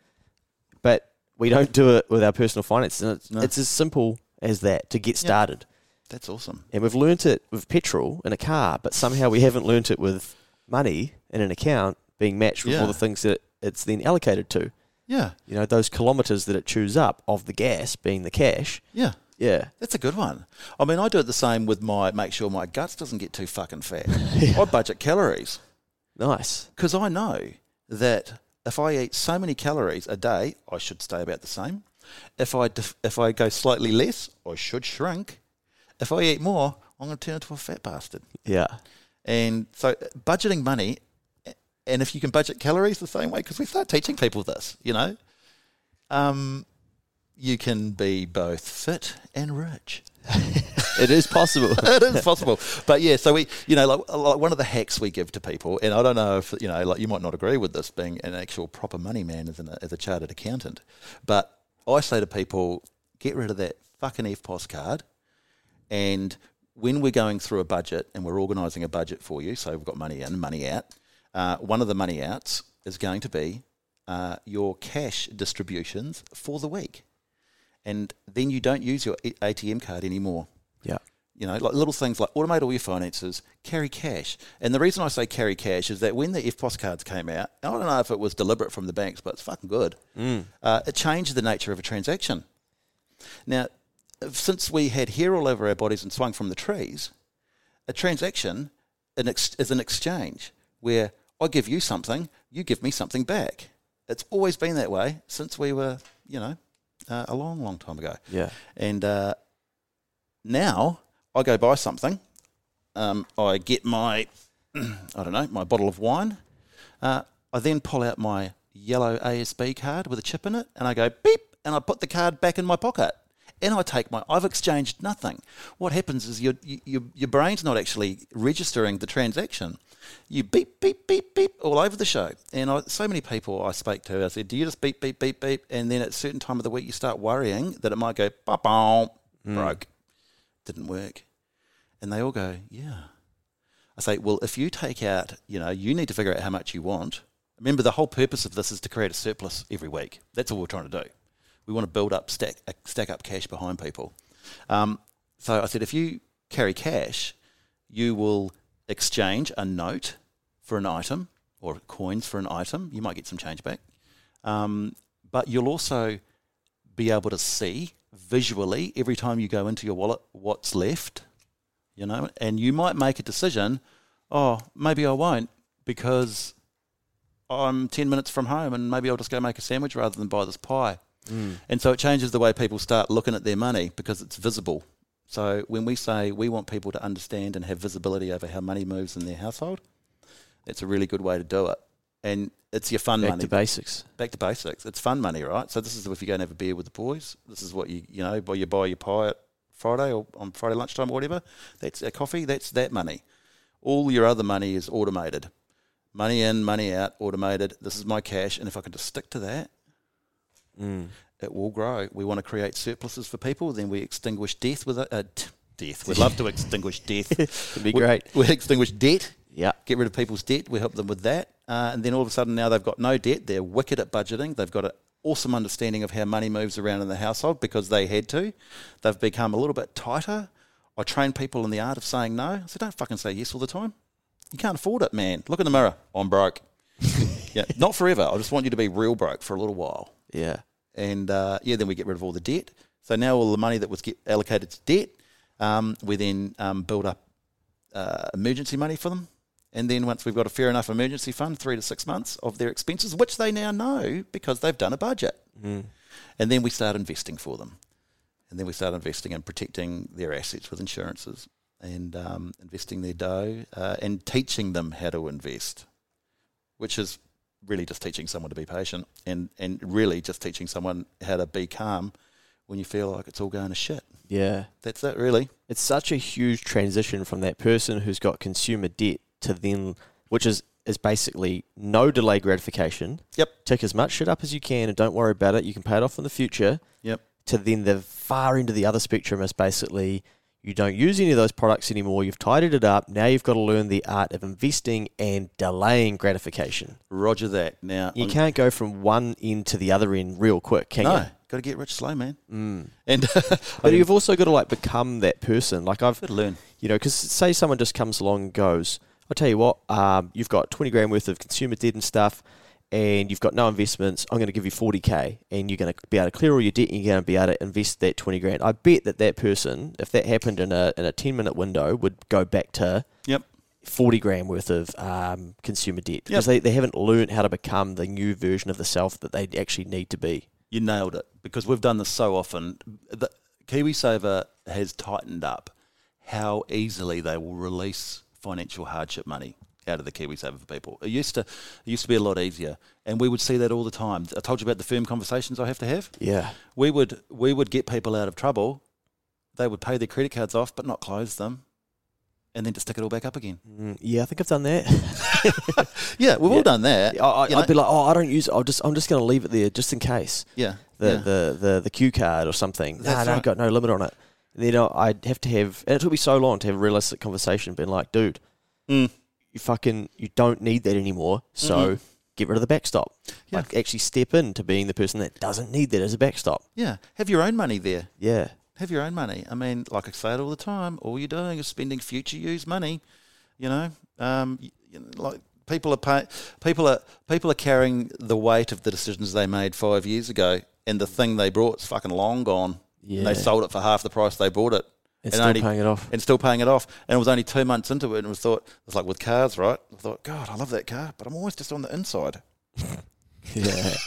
But we don't do it with our personal finances. And it's, No. it's as simple as that to get started. That's awesome. And we've learnt it with petrol in a car, but somehow we haven't learnt it with money in an account being matched with all the things that it's then allocated to. Yeah. You know, those kilometres that it chews up of the gas being the cash. Yeah. Yeah. That's a good one. I mean, I do it the same with my make sure my guts doesn't get too fucking fat. I budget calories Nice. because I know that if I eat so many calories a day, I should stay about the same. If I def- if I go slightly less, I should shrink. If I eat more, I'm going to turn into a fat bastard. Yeah. And so budgeting money, and if you can budget calories the same way, because we start teaching people this, you know, um, you can be both fit and rich. it is possible. it is possible. But yeah, so we, you know, like, like one of the hacks we give to people, and I don't know if you know, like you might not agree with this, being an actual proper money man as, an, as a chartered accountant, but I say to people, get rid of that fucking EFTPOS card, and when we're going through a budget and we're organising a budget for you, so we've got money in, money out. Uh, one of the money outs is going to be uh, your cash distributions for the week, and then you don't use your ATM card anymore. Yeah. You know, like little things like automate all your finances, carry cash. And the reason I say carry cash is that when the EFTPOS cards came out, I don't know if it was deliberate from the banks, but it's fucking good. Uh, it changed the nature of a transaction. Now, since we had hair all over our bodies and swung from the trees, a transaction an ex- is an exchange where I give you something, you give me something back. It's always been that way since we were, you know, uh, a long, long time ago. Yeah. And uh, now I go buy something. Um, I get my, I don't know, my bottle of wine. Uh, I then pull out my yellow ASB card with a chip in it, and I go beep, and I put the card back in my pocket. And I take my. I've exchanged nothing. What happens is your your your brain's not actually registering the transaction. You beep beep beep beep all over the show. And I, so many people I spoke to, I said, "Do you just beep beep beep beep?" And then at a certain time of the week, you start worrying that it might go ba broke, didn't work, and they all go, "Yeah." I say, well, if you take out, you know, you need to figure out how much you want. Remember, the whole purpose of this is to create a surplus every week. That's all we're trying to do. We want to build up, stack, uh, stack up cash behind people. Um, so I said, if you carry cash, you will exchange a note for an item or coins for an item. You might get some change back. Um, but you'll also be able to see visually every time you go into your wallet what's left you know, and you might make a decision, oh, maybe I won't because I'm 10 minutes from home and maybe I'll just go make a sandwich rather than buy this pie. Hmm. And so it changes the way people start looking at their money because it's visible. So when we say we want people to understand and have visibility over how money moves in their household, it's a really good way to do it. And it's your fun Back money to basics. back to basics. It's fun money, right? So this is if you go and have a beer with the boys. This is what you you know, buy you buy your pie at Friday or on Friday lunchtime or whatever. That's a coffee. That's that money. All your other money is automated. Money in, money out, automated. This is my cash, and if I can just stick to that, it will grow. We want to create surpluses for people. Then we extinguish death with a uh, t- death. We'd love to extinguish death. It'd be We- great. We extinguish debt Yeah. get rid of people's debt. We help them with that. Uh, and then all of a sudden now they've got no debt. They're wicked at budgeting. They've got an awesome understanding of how money moves around in the household because they had to. They've become a little bit tighter. I train people in the art of saying no. I said, don't fucking say yes all the time. You can't afford it, man. Look in the mirror. I'm broke. yeah, not forever. I just want you to be real broke for a little while Yeah. and uh, yeah, then we get rid of all the debt. So now all the money that was get allocated to debt, um, we then um, build up uh, emergency money for them. And then once we've got a fair enough emergency fund, three to six months of their expenses, which they now know because they've done a budget. And then we start investing for them. And then we start investing and protecting their assets with insurances and um, investing their dough uh, and teaching them how to invest, which is really just teaching someone to be patient and, and really just teaching someone how to be calm when you feel like it's all going to shit. Yeah. That's it, really. It's such a huge transition from that person who's got consumer debt to then, which is is basically no delay gratification. Yep. Tick as much shit up as you can and don't worry about it. You can pay it off in the future. Yep. To then the far end of the other spectrum is basically you don't use any of those products anymore. You've tidied it up. Now you've got to learn the art of investing and delaying gratification. Roger that. Now, You I'm- can't go from one end to the other end real quick, can no, you? got to get rich slow, man. Mm. And But you've also got to like become that person. Like I've got to learn. you know, because say someone just comes along and goes, I'll tell you what, um, you've got 20 grand worth of consumer debt and stuff, and you've got no investments. I'm going to give you 40k, and you're going to be able to clear all your debt, and you're going to be able to invest that 20 grand. I bet that that person, if that happened in a in a 10 minute window, would go back to Yep. 40 grand worth of um, consumer debt because they, they haven't learned how to become the new version of the self that they actually need to be. You nailed it because we've done this so often. The KiwiSaver has tightened up how easily they will release financial hardship money out of the KiwiSaver for people. It used to it used to be a lot easier, and we would see that all the time. I told you about the firm conversations I have to have. Yeah. We would we would get people out of trouble they would pay their credit cards off but not close them, and then to stick it all back up again. Mm, yeah, I think I've done that. Yeah, we've Yeah. all done that. I, you know? I'd be like, oh, I don't use. it. I'll just. I'm just going to leave it there just in case. yeah, The yeah. the, the the Q card or something. That's no, right. got no limit on it. Then I'd have to have. And it took me so long to have a realistic conversation, being like, dude, Mm. you fucking you don't need that anymore. So Mhm. get rid of the backstop. Yeah. Like actually step into being the person that doesn't need that as a backstop. yeah. Have your own money there. Yeah. Have your own money. I mean, like I say it all the time. All you're doing is spending future use money. You know, um, you know, like people are pay, people are people are carrying the weight of the decisions they made five years ago, and the thing they brought is fucking long gone. Yeah. And they sold it for half the price they bought it. And and still only- paying it off. and still paying it off. And it was only two months into it, and was thought it was like with cars, right? I thought, God, I love that car, but I'm always just on the inside. Yeah.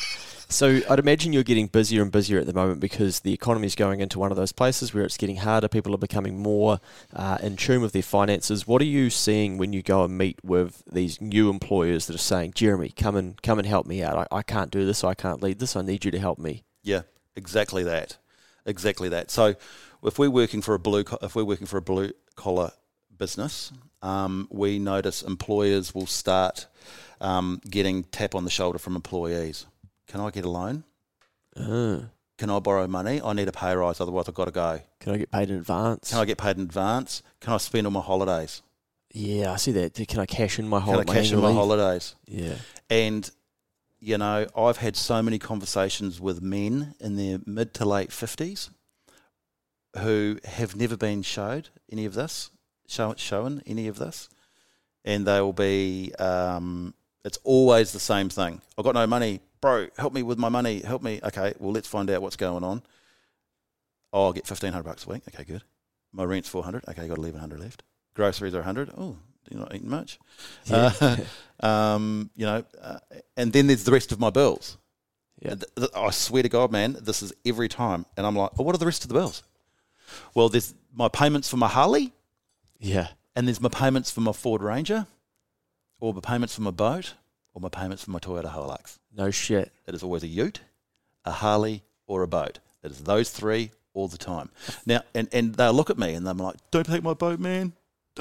So I'd imagine you're getting busier and busier at the moment because the economy is going into one of those places where it's getting harder. People are becoming more uh, in tune with their finances. What are you seeing when you go and meet with these new employers that are saying, "Jeremy, come and come and help me out. I, I can't do this. I can't lead this. I need you to help me." Yeah, exactly that, exactly that. So, if we're working for a blue, if we're working for a blue collar business, um, we notice employers will start um, getting tap on the shoulder from employees. Can I get a loan? Uh, Can I borrow money? I need a pay rise, otherwise I've got to go. can I get paid in advance? Can I get paid in advance? Can I spend all my holidays? yeah, I see that. Can I cash in my Can I cash in my leave? holidays? Yeah. And, you know, I've had so many conversations with men in their mid to late 50s who have never been showed any of this, show, shown any of this. And they will be, um, it's always the same thing. I've got no money. Bro, help me with my money. Help me. Okay, well, let's find out what's going on. Oh, I'll get 1500 bucks a week. Okay, good. My rent's 400. Okay, got 1100 left. Groceries are 100. Oh, you're not eating much. Yeah. Uh, um, you know, uh, and then there's the rest of my bills. Yeah. Th- th- I swear to God, man, this is every time. And I'm like, well, what are the rest of the bills? Well, there's my payments for my Harley, yeah. and there's my payments for my Ford Ranger, or my payments for my boat, or my payments for my Toyota Hilux. No shit. It is always a ute, a Harley, or a boat. It is those three all the time. Now, and, and they'll look at me and they're like, don't take my boat, man.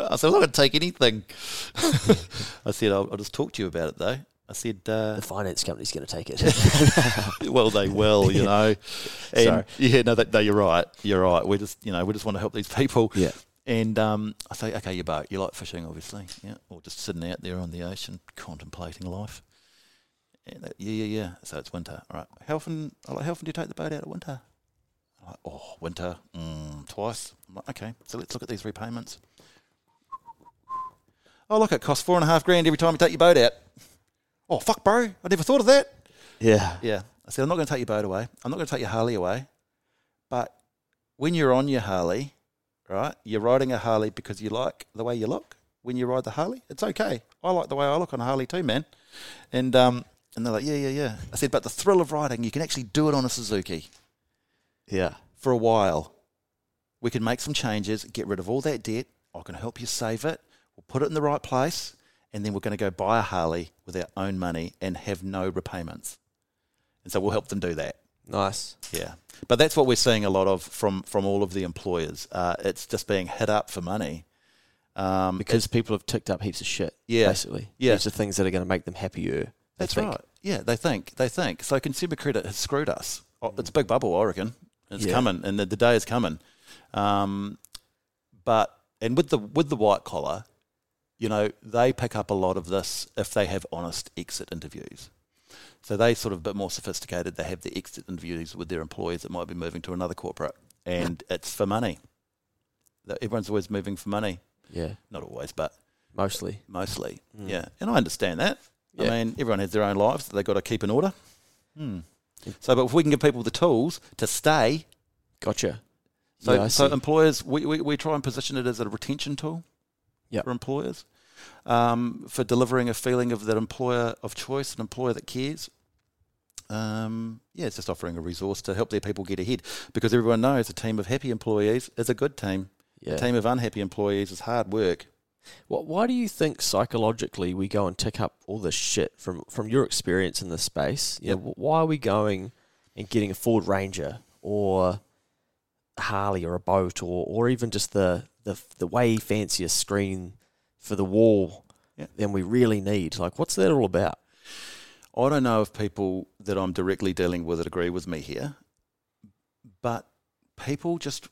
I said, I'm not going to take anything. I said, I'll, I'll just talk to you about it, though. I said, uh, The finance company's going to take it. well, they will, you know. And Sorry. yeah, no, that, no, you're right. You're right. We just, you know, we just want to help these people. yeah. And um, I say, okay, your boat. You like fishing, obviously, yeah, or just sitting out there on the ocean, contemplating life. And that, yeah, yeah, yeah. So it's winter. All right. How often? Like, how often do you take the boat out at winter? I'm like, oh, winter, mm, twice. I'm like, okay. So let's look at these repayments. Oh, look, it costs four and a half grand every time you take your boat out. Oh, fuck, bro! I never thought of that. Yeah. Yeah. I said, I'm not going to take your boat away. I'm not going to take your Harley away. But when you're on your Harley, right, you're riding a Harley because you like the way you look. When you ride the Harley, it's okay. I like the way I look on a Harley too, man. And um, and they're like, yeah, yeah, yeah. I said, but the thrill of riding, you can actually do it on a Suzuki Yeah. for a while. We can make some changes, get rid of all that debt. I can help you save it. Put it in the right place, and then we're going to go buy a Harley with our own money and have no repayments. And so we'll help them do that. Nice. Yeah, but that's what we're seeing a lot of from from all of the employers. Uh, it's just being hit up for money. Um, Because people have ticked up heaps of shit. Yeah. Basically. Yeah. Heaps of things that are going to make them happier. That's think. right. Yeah, they think they think. So consumer credit has screwed us. Oh, it's a big bubble, I reckon. It's Yeah. coming, and the, the day is coming. Um, but and with the with the white collar, you know, they pick up a lot of this if they have honest exit interviews. So they sort of a bit more sophisticated. They have the exit interviews with their employees that might be moving to another corporate, and it's for money. Everyone's always moving for money. Yeah. Not always, but Mostly. mostly. Mm. Yeah, and I understand that. Yeah. I mean, everyone has their own lives that they've got to keep in order. Hmm. So, but if we can give people the tools to stay, Gotcha. so, yeah, so employers, we, we, we try and position it as a retention tool Yep. for employers, um, for delivering a feeling of that employer of choice, an employer that cares. Um, yeah, it's just offering a resource to help their people get ahead because everyone knows a team of happy employees is a good team. yeah. A team of unhappy employees is hard work. Wh- Why do you think psychologically we go and tick up all this shit from from your experience in this space? You Yep. wh- why are we going and getting a Ford Ranger or Harley or a boat or, or even just the, the the way fancier screen for the wall Yeah. than we really need. Like, what's that all about? I don't know if people that I'm directly dealing with agree with me here, but people just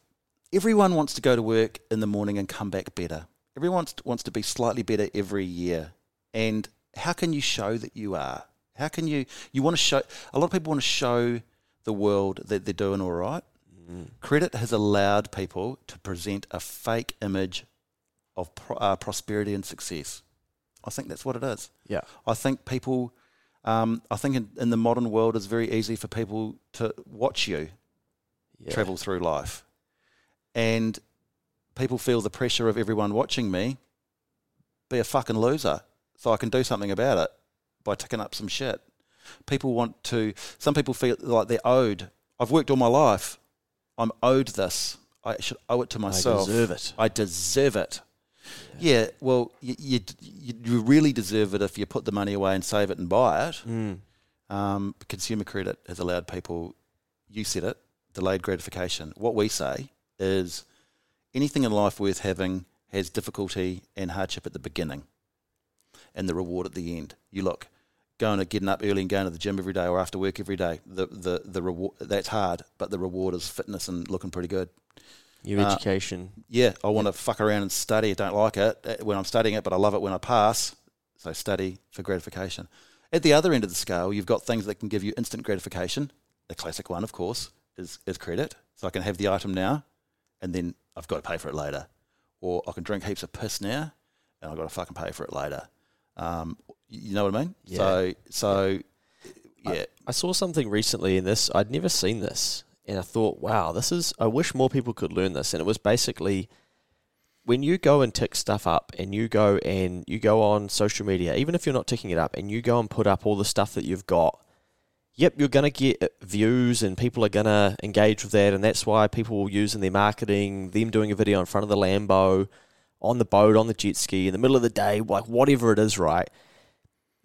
everyone wants to go to work in the morning and come back better. Everyone wants to, wants to be slightly better every year. And how can you show that you are? How can you you want to show a lot of people want to show the world that they're doing all right. Credit has allowed people to present a fake image of pro, uh, prosperity and success. I think that's what it is. Yeah. I think people, um, I think in, in the modern world, it's very easy for people to watch you Yeah. travel through life. And people feel the pressure of everyone watching me be a fucking loser so I can do something about it by ticking up some shit. People want to, some people feel like they're owed. I've worked all my life. I'm owed this. I should owe it to myself. I deserve it. I deserve it. Yeah, well, you, you, you really deserve it if you put the money away and save it and buy it. Mm. Um, consumer credit has allowed people, you said it, delayed gratification. What we say is anything in life worth having has difficulty and hardship at the beginning and the reward at the end. You look, going to getting up early and going to the gym every day or after work every day, the, the, the reward, that's hard, but the reward is fitness and looking pretty good. Your Uh, education. Yeah, I want to fuck around and study. I don't like it uh, when I'm studying it, but I love it when I pass. So study for gratification. At the other end of the scale, you've got things that can give you instant gratification. The classic one, of course, is, is credit. So I can have the item now, and then I've got to pay for it later. Or I can drink heaps of piss now, and I've got to fucking pay for it later. Um, you know what I mean? Yeah. So, so yeah, I saw something recently in this. I'd never seen this, and I thought, wow, this is. I wish more people could learn this. And it was basically when you go and tick stuff up, and you go and you go on social media, even if you're not ticking it up, and you go and put up all the stuff that you've got. Yep, you're going to get views, and people are going to engage with that, and that's why people will use in their marketing them doing a video in front of the Lambo, on the boat, on the jet ski, in the middle of the day, like whatever it is, right?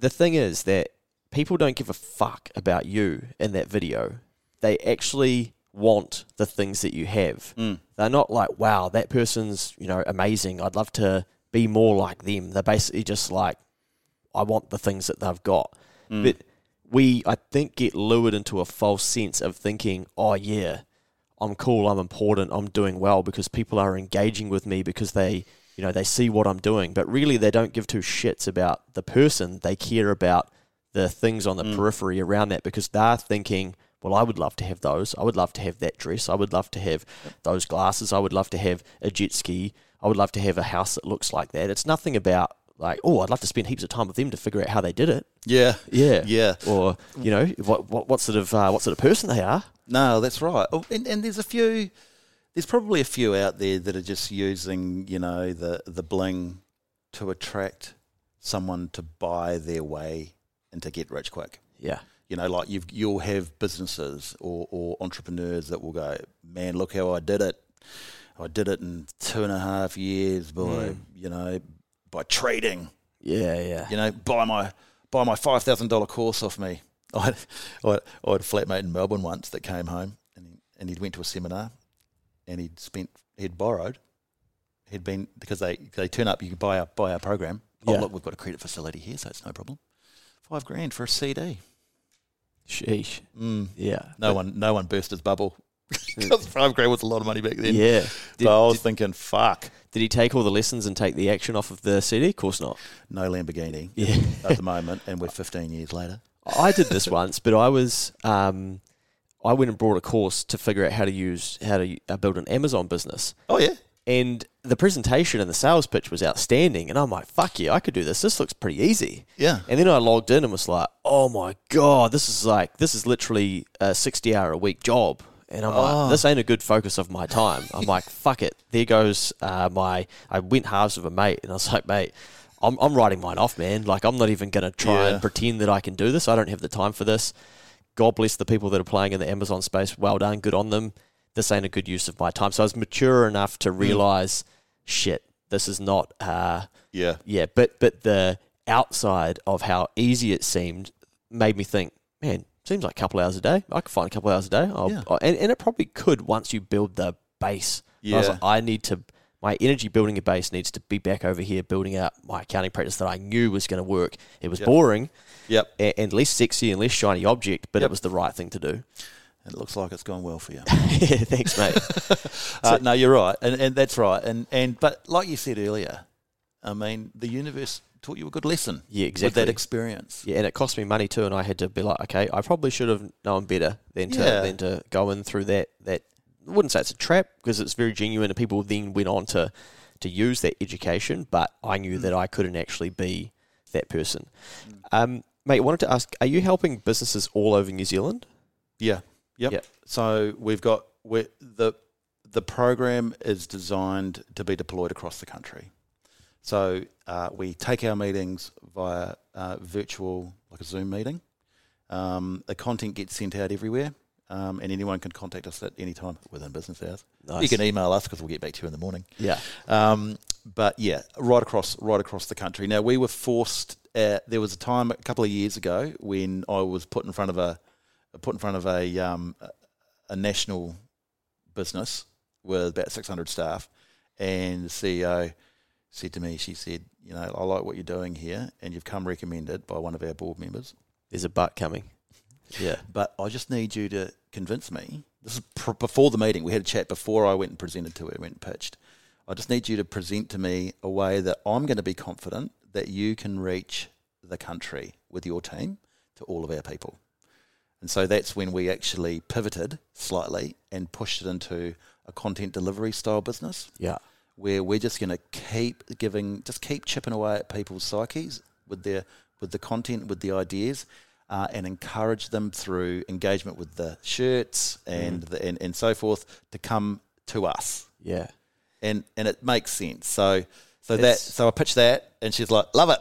the thing is that people don't give a fuck about you in that video. They actually want the things that you have. Mm. They're not like, wow, that person's, you know, amazing. I'd love to be more like them. They're basically just like, I want the things that they've got. Mm. But we, I think, get lured into a false sense of thinking, oh, yeah, I'm cool, I'm important, I'm doing well because people are engaging with me because they, you know, they see what I'm doing. But really, they don't give two shits about the person. They care about the things on the Mm. periphery around that because they're thinking, well, I would love to have those. I would love to have that dress. I would love to have those glasses. I would love to have a jet ski. I would love to have a house that looks like that. It's nothing about like, oh, I'd love to spend heaps of time with them to figure out how they did it. yeah, Yeah, yeah. Or you know, what what, what sort of uh, what sort of person they are. No, that's right. Oh, and, and there's a few. There's probably a few out there that are just using, you know, the the bling to attract someone to buy their way and to get rich quick. Yeah, You know, like you've you'll have businesses or, or entrepreneurs that will go, man, look how I did it. I did it in two and a half years by Mm. you know by trading yeah, yeah. you know, buy my buy my five thousand dollar course off me. I had, I I had a flatmate in Melbourne once that came home and he, and he'd went to a seminar and he'd spent he'd borrowed he'd been because they they turn up you can buy our buy our program. Oh Yeah. look, we've got a credit facility here, so it's no problem. Five grand for a CD. Sheesh. Mm. Yeah. No one no one burst his bubble. Because five grand was a lot of money back then. Yeah. Did, but I was did, thinking, fuck, did he take all the lessons and take the action off of the CD? Of course not. no Lamborghini Yeah. at the moment, and we're 15 years later. I did this once, but I was um, I went and brought a course to figure out how to use how to uh, build an Amazon business, Oh yeah, and the presentation and the sales pitch was outstanding. And I'm like, "Fuck yeah, I could do this. This looks pretty easy." yeah. And then I logged in and was like, "Oh my god, this is like this is literally a 60 hour a week job." And I'm Oh. like, "This ain't a good focus of my time." I'm like, "Fuck it." There goes uh, my. I went halves with a mate, and I was like, "Mate." I'm, I'm writing mine off, man. Like, I'm not even going to try Yeah. and pretend that I can do this. I don't have the time for this. God bless the people that are playing in the Amazon space. Well done. Good on them. This ain't a good use of my time. So I was mature enough to realize, shit, this is not, uh, Yeah. yeah, but but the outside of how easy it seemed made me think, man, seems like a couple hours a day. I could find a couple hours a day. I'll, Yeah. I- and, and it probably could once you build the base. I was Yeah. like, I need to. My energy building a base needs to be back over here, building out my accounting practice that I knew was going to work. It was Yep. boring Yep. and, and less sexy and less shiny object, but it was the right thing to do. It looks like it's gone well for you. yeah, thanks, mate. Uh, no, you're right, and and that's right, and and but like you said earlier, I mean, the universe taught you a good lesson. Yeah, exactly. With that experience. Yeah, and it cost me money too, and I had to be like, okay, I probably should have known better than to Yeah. than to go in through that that. I wouldn't say it's a trap because it's very genuine, and people then went on to to use that education. But I knew Mm. that I couldn't actually be that person. Um, mate, I wanted to ask: Are you helping businesses all over New Zealand? Yeah. Yep. Yep. So we've got we the the program is designed to be deployed across the country. So uh, we take our meetings via uh, virtual, like a Zoom meeting. Um, the content gets sent out everywhere, um, and anyone can contact us at any time within business hours. Nice. You can email us because we'll get back to you in the morning. Yeah, Um, but yeah, right across right across the country. Now we were forced. Uh, there was a time a couple of years ago when I was put in front of a put in front of a um, a- national business with about six hundred staff, and the CEO said to me, she said, "You know, I like what you're doing here, and you've come recommended by one of our board members, there's a butt coming. Yeah, but I just need you to convince me." This is pr- before the meeting. We had a chat before I went and presented to her, went and pitched. I just need you to present to me a way that I'm going to be confident that you can reach the country with your team to all of our people. And so that's when we actually pivoted slightly and pushed it into a content delivery style business yeah, where we're just going to keep giving, just keep chipping away at people's psyches with their with the content, with the ideas, uh, and encourage them through engagement with the shirts and the, and and so forth to come to us, yeah. And and it makes sense. So so that It's- so I pitched that, and she's like, love it.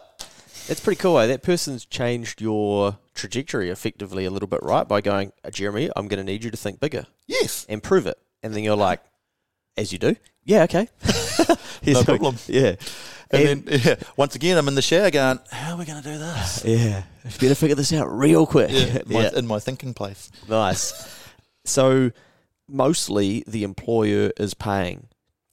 That's pretty cool. Eh? That person's changed your trajectory effectively a little bit, right? By going, "Uh, Jeremy, I'm going to need you to think bigger Yes, and prove it. And then you're like, as you do, yeah, okay. Here's No how problem. Yeah. and, then yeah, once again I'm in the shower going, how are we going to do this? Yeah. Better figure this out real quick. Yeah, my, in my thinking place. Nice. So mostly the employer is paying.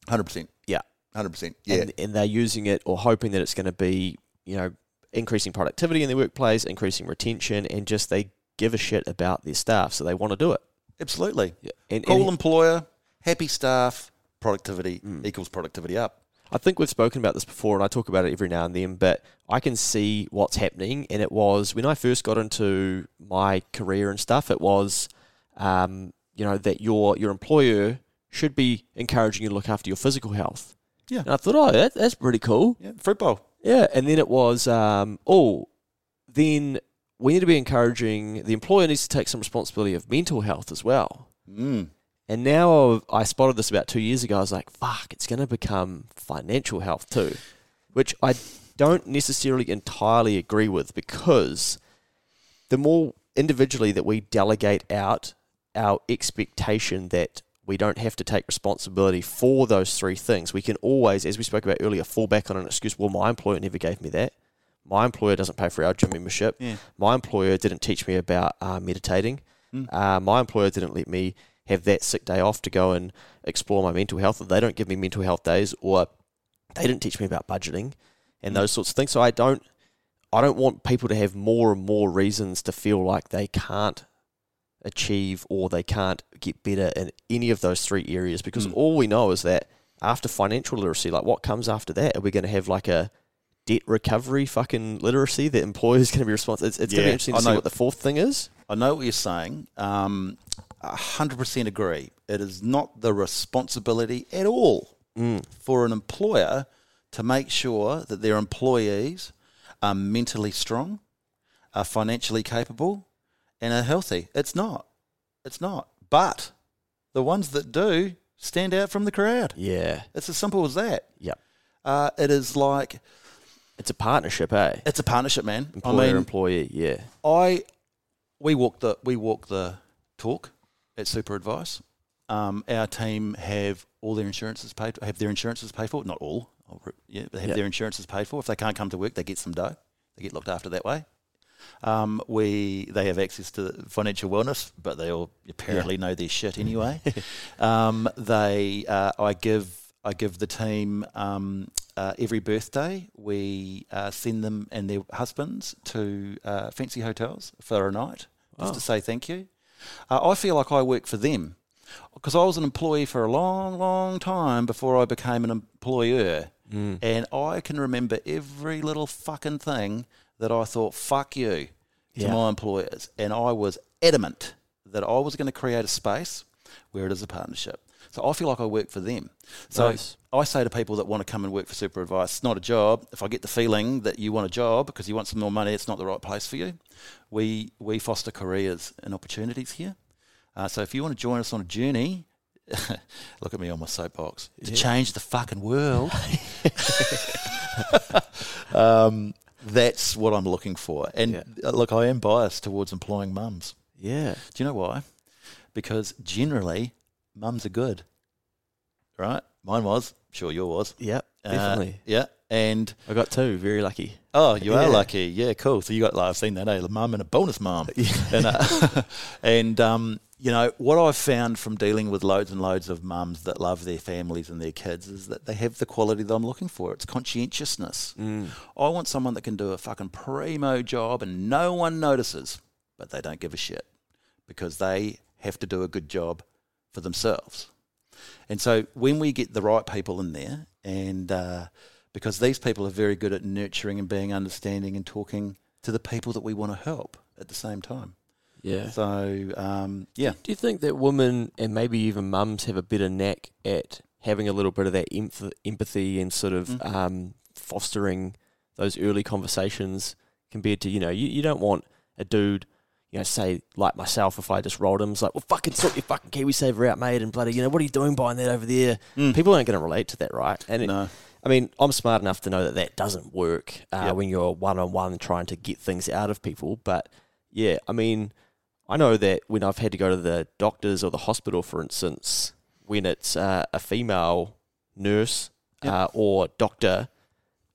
Hundred percent. Yeah. Hundred percent. Yeah. And, and they're using it or hoping that it's going to be, you know, increasing productivity in their workplace, increasing retention, and just they give a shit about their staff. So they want to do it. Absolutely. Yeah. And, Cool and employer, happy staff, productivity equals productivity up. I think we've spoken about this before, and I talk about it every now and then, but I can see what's happening. And it was when I first got into my career and stuff, it was, um, you know, that your, your employer should be encouraging you to look after your physical health. Yeah. And I thought, oh, that, that's pretty cool. Yeah, fruit bowl. Yeah. And then it was, um, oh, then we need to be encouraging the employer needs to take some responsibility of mental health as well. Mm. And now I spotted this about two years ago. I was like, fuck, it's going to become financial health too, which I don't necessarily entirely agree with because the more individually that we delegate out our expectation that we don't have to take responsibility for those three things, we can always, as we spoke about earlier, fall back on an excuse. Well, my employer never gave me that. My employer doesn't pay for our gym membership. Yeah. My employer didn't teach me about uh, meditating. Uh, my employer didn't let me have that sick day off to go and explore my mental health. They don't give me mental health days, or they didn't teach me about budgeting and those sorts of things. So I don't, I don't want people to have more and more reasons to feel like they can't achieve or they can't get better in any of those three areas because Mm. all we know is that after financial literacy, like what comes after that? Are we going to have like a debt recovery fucking literacy that employers going to be responsible? It's, it's going to be interesting to see what the fourth thing is. I know what you're saying. Um, a 100% agree. It is not the responsibility at all for an employer to make sure that their employees are mentally strong, are financially capable, and are healthy. It's not. It's not. But the ones that do stand out from the crowd. Yeah. It's as simple as that. Yep. Uh, it is like It's a partnership, eh? it's a partnership, man. Employer I mean, employee, yeah. I we walk the we walk the talk at Super Advice. Um, our team have all their insurances paid. Have their insurances paid for? Not all. Yeah, they have Yep. their insurances paid for. If they can't come to work, they get some dough. They get looked after that way. Um, we they have access to financial wellness, but they all apparently know their shit anyway. um, they uh, I give I give the team um, uh, every birthday. We uh, send them and their husbands to uh, fancy hotels for a night just Oh. to say thank you. Uh, I feel like I work for them because I was an employee for a long, long time before I became an employer. Mm. And I can remember every little fucking thing that I thought, fuck you, to Yeah. my employers. And I was adamant that I was going to create a space where it is a partnership. So I feel like I work for them. So Nice. I say to people that want to come and work for Super Advice, it's not a job. If I get the feeling that you want a job because you want some more money, it's not the right place for you. We, we foster careers and opportunities here. Uh, so if you want to join us on a journey, look at me on my soapbox to change the fucking world. um, that's what I'm looking for. And Yeah. uh, look, I am biased towards employing mums. Yeah. Do you know why? Because generally, mums are good, right? Mine was. Sure, yours was. Yep. Uh, Definitely. yeah. And I got two. Very lucky. oh, you Yeah. are lucky. Yeah, cool. So you got like I've seen that, eh? A mum and a bonus mum. And uh, and um, you know what I've found from dealing with loads and loads of mums that love their families and their kids is that they have the quality that I'm looking for. It's conscientiousness. Mm. I want someone that can do a fucking primo job and no one notices, but they don't give a shit because they have to do a good job for themselves. And so when we get the right people in there, and uh, because these people are very good at nurturing and being understanding and talking to the people that we want to help at the same time. Yeah. So um, yeah, Do you think that women and maybe even mums have a better knack at having a little bit of that emph- empathy and sort of Mhm. um, fostering those early conversations compared to, you know, you, you don't want a dude, you know, say like myself, if I just rolled him, it's like, well, fucking sort your fucking KiwiSaver out, mate, and bloody, you know, what are you doing buying that over there? Mm. People aren't going to relate to that, right? And it, no, I mean, I'm smart enough to know that that doesn't work uh, Yep. when you're one on one trying to get things out of people. But yeah, I mean, I know that when I've had to go to the doctors or the hospital, for instance, when it's uh, a female nurse Yep. uh, or doctor,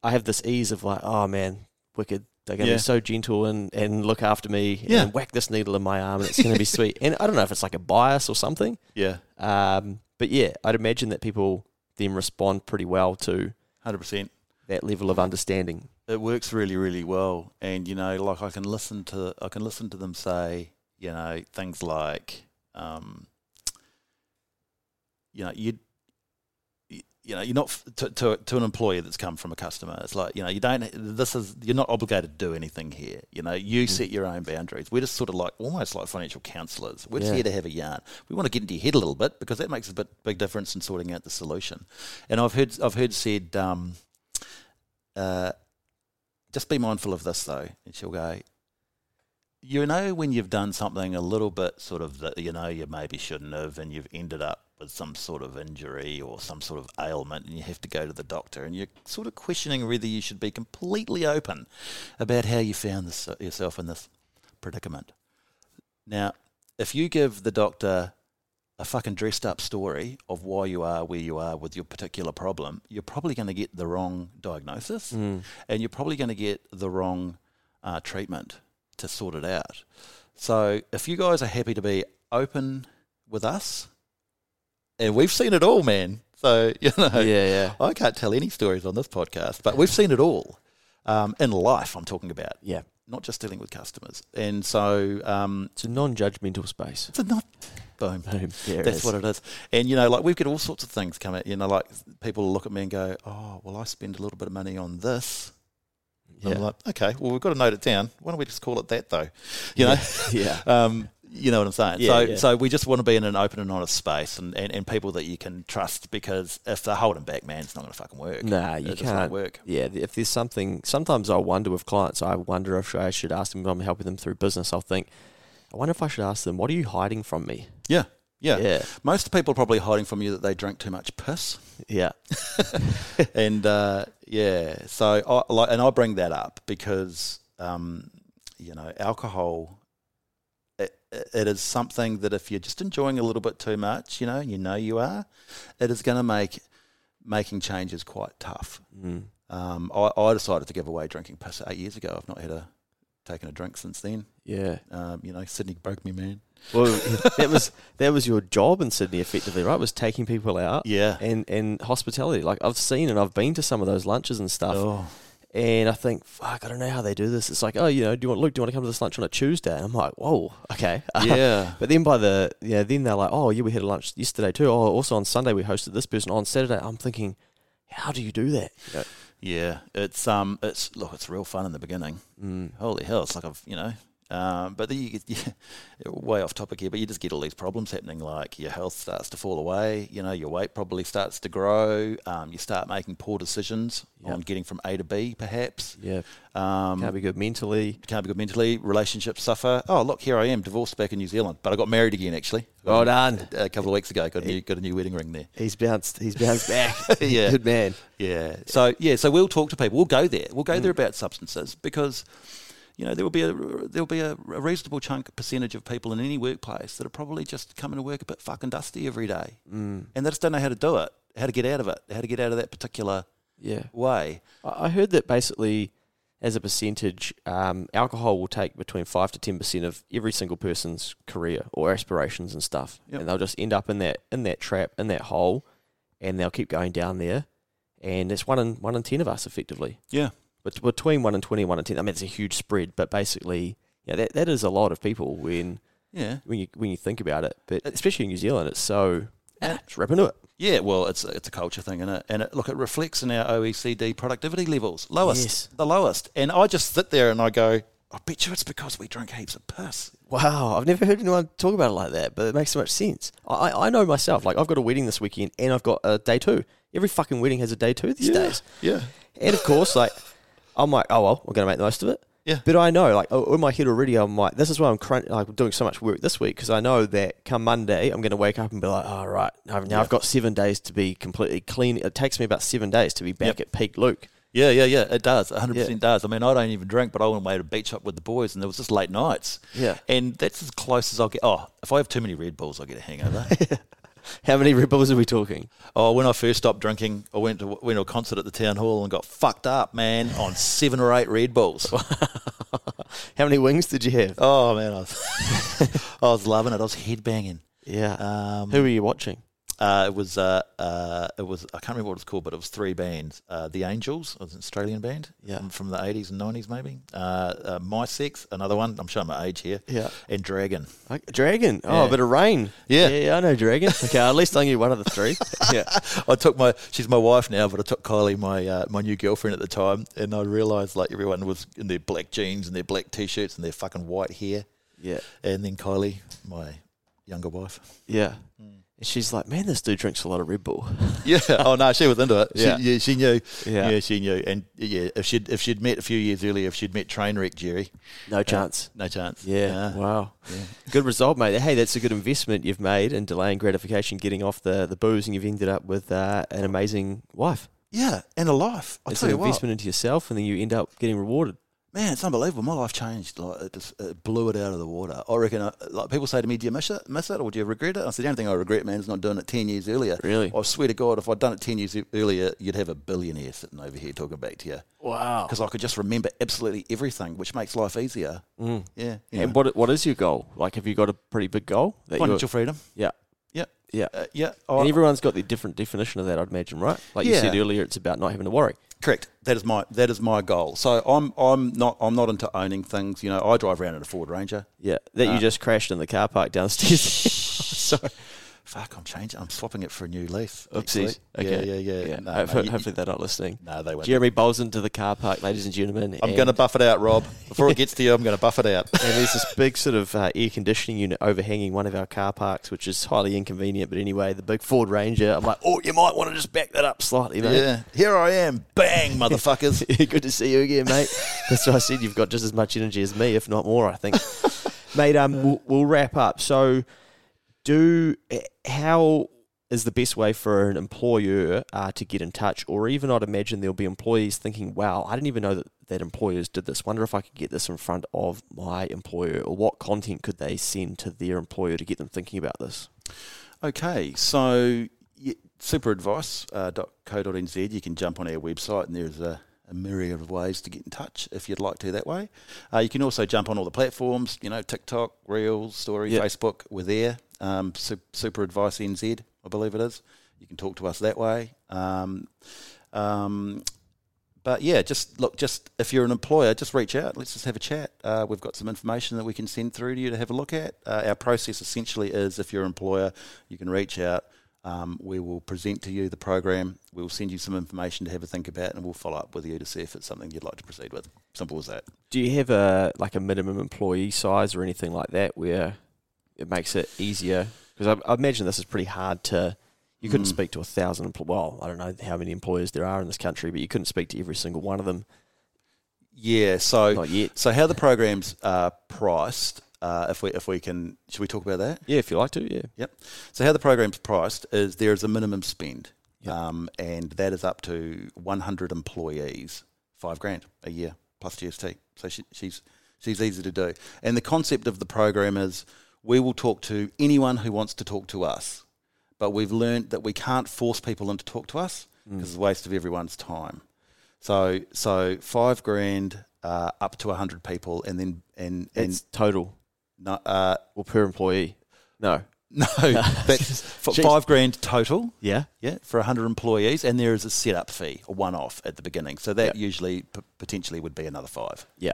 I have this ease of like, oh man, wicked. They're going to Yeah. be so gentle and, and look after me Yeah. and whack this needle in my arm and it's going to be sweet. And I don't know if it's like a bias or something. yeah, Um, but yeah, I'd imagine that people then respond pretty well to hundred percent. that level of understanding. it works really really well and you know like i can listen to i can listen to them say you know things like um you know you you know you're not to, to, to an employee that's come from a customer it's like you know you don't this is you're not obligated to do anything here. You know you set your own boundaries. We're just sort of like almost like financial counselors. We're just here to have a yarn. We want to get into your head a little bit because that makes a bit big difference in sorting out the solution. And i've heard i've heard said um uh just be mindful of this though. And she'll go, you know, when you've done something a little bit sort of that you know you maybe shouldn't have, and you've ended up with some sort of injury or some sort of ailment, and you have to go to the doctor, and you're sort of questioning whether you should be completely open about how you found this, yourself in this predicament. Now, if you give the doctor a fucking dressed up story of why you are where you are with your particular problem, you're probably going to get the wrong diagnosis Mm. and you're probably going to get the wrong uh, treatment to sort it out. So if you guys are happy to be open with us, and we've seen it all, man. So you know, Yeah, yeah, I can't tell any stories on this podcast, but we've seen it all um, in life. I'm talking about, yeah. not just dealing with customers. And so um, It's a non-judgmental space. it's a not boom. Boom. There That's is. what it is. And, you know, like we've got all sorts of things come out. You know, like people look at me and go, oh, well, I spend a little bit of money on this. And Yeah. I'm like, okay, well, we've got to note it down. Why don't we just call it that, though? You know? yeah. um, you know what I'm saying? Yeah, so, yeah. so we just want to be in an open and honest space and, and, and people that you can trust because if they're holding back, man, it's not going to fucking work. Nah, you it just won't can't. work. Yeah, if there's something, sometimes I wonder with clients, I wonder if I should ask them if I'm helping them through business. I'll think, I wonder if I should ask them, what are you hiding from me? Yeah. Yeah. Yeah. Most people are probably hiding from you that they drank too much piss. Yeah. and uh, yeah, so I like, and I bring that up because um, you know, alcohol. It, it is something that if you're just enjoying a little bit too much, you know, you know you are, it is going to make making changes quite tough. Mm. Um, I, I decided to give away drinking piss eight years ago. I've not had a taken a drink since then. Yeah. Um, you know, Sydney broke me, man. Well, that was that was your job in Sydney, effectively, right? Was taking people out, Yeah. and and hospitality. Like I've seen and I've been to some of those lunches and stuff, Oh, and I think, fuck, I don't know how they do this. It's like, oh, you know, do you want Luke? Do you want to come to this lunch on a Tuesday? And I'm like, whoa, okay, yeah. but then by the yeah, then they're like, oh yeah, we had a lunch yesterday too. Oh, also on Sunday we hosted this person. On Saturday, I'm thinking, how do you do that? You know, Yeah, it's um, it's look, it's real fun in the beginning. mm, Holy hell, it's like I've you know, um, but you get yeah, way off topic here, but you just get all these problems happening. Like your health starts to fall away. You know, your weight probably starts to grow. Um, you start making poor decisions Yep. on getting from A to B, perhaps. yeah, Um, can't be good mentally. can't be good mentally. Relationships suffer. Oh, look, here I am, divorced back in New Zealand, but I got married again actually. Well done. A couple of weeks ago, got a new, got a new wedding ring there. He's bounced. He's bounced back. Yeah. good man. Yeah. So yeah. So we'll talk to people. We'll go there. We'll go Mm. there about substances because you know there will be a there will be a, reasonable chunk percentage of people in any workplace that are probably just coming to work a bit fucking dusty every day, Mm, and they just don't know how to do it, how to get out of it, how to get out of that particular yeah. way. I I heard that basically, as a percentage, um, alcohol will take between five to ten percent of every single person's career or aspirations and stuff, Yep. and they'll just end up in that in that trap in that hole, and they'll keep going down there, and it's one in one in ten of us effectively. Yeah. But between one and twenty, one and ten, I mean it's a huge spread, but basically, yeah, that that is a lot of people when Yeah. when you when you think about it. But especially in New Zealand, it's so Yeah. ah, just rip into it. Yeah, well, it's a, it's a culture thing, and it? And it, look, it reflects in our OECD productivity levels, lowest, Yes. the lowest. And I just sit there and I go, I bet you it's because we drink heaps of piss. Wow, I've never heard anyone talk about it like that, but it makes so much sense. I, I know myself, like I've got a wedding this weekend and I've got a day two. Every fucking wedding has a day two these days. Yeah. And of course, like, I'm like, oh well, we're going to make the most of it. Yeah. But I know, like, oh, in my head already, I'm like, this is why I'm crunch- like doing so much work this week because I know that come Monday, I'm going to wake up and be like, oh, right, now now I've got seven days to be completely clean. It takes me about seven days to be back Yep. at peak Luke. Yeah, yeah, yeah. It does. 100% Yeah. does. I mean, I don't even drink, but I went away to beach up with the boys, and there was just late nights. Yeah. And that's as close as I'll get. Oh, if I have too many Red Bulls, I'll get a hangover. How many Red Bulls are we talking? oh, when I first stopped drinking, I went to went to a concert at the town hall and got fucked up, man, on seven or eight Red Bulls. How many wings did you have? oh man, I was, I was loving it. I was headbanging. Yeah. Um, Who were you watching? Uh, it was uh, uh, it was I can't remember what it's called, but it was three bands. Uh, the Angels, it was an Australian band, Yeah. from, from the eighties and nineties maybe. Uh, uh, Mi-Sex, another one. I'm showing my age here. Yeah. and Dragon. Okay, Dragon. Oh, Yeah. a bit of rain. Yeah. yeah, yeah, I know Dragon. Okay, at least I knew one of the three. yeah, I took my she's my wife now, but I took Kylie, my uh, my new girlfriend at the time, and I realised like everyone was in their black jeans and their black t-shirts and their fucking white hair, yeah, and then Kylie, my younger wife. yeah. And she's like, man, this dude drinks a lot of Red Bull. Yeah. Oh no, she was into it. Yeah. She, yeah, she knew. Yeah. Yeah. she knew. And yeah, if she'd if she'd met a few years earlier, if she'd met Trainwreck Jerry, No chance. no chance. Yeah. Wow. Yeah. Good result, mate. Hey, that's a good investment you've made in delaying gratification, getting off the, the booze, and you've ended up with uh, an amazing wife. Yeah, and a life. I it's tell an you what, investment into yourself, and then you end up getting rewarded. Man, it's unbelievable. My life changed. Like it just it blew it out of the water. I reckon. uh like people say to me, "Do you miss it? Miss it, or do you regret it?" I said, "The only thing I regret, man, is not doing it ten years earlier." Really? I swear to God, if I'd done it ten years earlier, you'd have a billionaire sitting over here talking back to you Wow. because I could just remember absolutely everything, which makes life easier. Mm. Yeah. And what what is your goal? Like, have you got a pretty big goal? Financial freedom. Yeah. Yeah. Yeah. Uh, yeah. And everyone's got the different definition of that, I'd imagine, right? Like you said earlier, it's about not having to worry. Correct. That is my that is my goal. So I'm I'm not I'm not into owning things. You know, I drive around in a Ford Ranger. Yeah, that you Uh, just crashed in the car park downstairs. Sorry. Fuck, I'm changing. I'm swapping it for a new leaf. Oopsies. Okay. Yeah, yeah, yeah. Yeah. No, Hope- mate, you- hopefully they're not listening. no, they won't. Jeremy bowls into the car park, ladies and gentlemen. I'm going to buff it out, Rob. Before it gets to you, I'm going to buff it out. And there's this big sort of uh, air conditioning unit overhanging one of our car parks, which is highly inconvenient. But anyway, the big Ford Ranger, I'm like, oh, you might want to just back that up slightly, mate. Yeah, here I am. Bang, motherfuckers. Good to see you again, mate. That's what I said. You've got just as much energy as me, if not more. I think, mate. Um, we'll, we'll wrap up. So, do eh, how is the best way for an employer uh, to get in touch, or even I'd imagine there'll be employees thinking, "Wow, I didn't even know that that employers did this. Wonder if I could get this in front of my employer, or what content could they send to their employer to get them thinking about this?" okay, so yeah, superadvice.co.nz, you can jump on our website and there's a a myriad of ways to get in touch if you'd like to that way. Uh, you can also jump on all the platforms, you know, TikTok, Reels, Story, Yep. Facebook. We're there. Um, Su- Super Advice NZ, I believe it is. You can talk to us that way. Um, um, but yeah, just look, just if you're an employer, just reach out. Let's just have a chat. Uh, we've got some information that we can send through to you to have a look at. Uh, our process essentially is if you're an employer, you can reach out. Um, we will present to you the program. We will send you some information to have a think about, and we'll follow up with you to see if it's something you'd like to proceed with. Simple as that. Do you have a like a minimum employee size or anything like that where it makes it easier? Because I, I imagine this is pretty hard to. You couldn't Mm. speak to a thousand. Well, I don't know how many employers there are in this country, but you couldn't speak to every single one of them. Yeah. So, Not yet. so how the programs are priced? Uh, if we if we can, should we talk about that? Yeah, if you like to. Yeah. Yep. So how the program's priced is there is a minimum spend, Yep. um, and that is up to 100 employees, five grand a year plus GST. So she, she's she's easy to do. And the concept of the program is we will talk to anyone who wants to talk to us, but we've learned that we can't force people into talk to us because it's a waste of everyone's time. So so five grand uh, up to 100 people, and then and and It's total no, uh, or per employee. No. no, that's five grand total. Yeah. Yeah, for 100 employees, and there is a setup fee, a one-off at the beginning. So that Yeah. usually p- potentially would be another five, Yeah.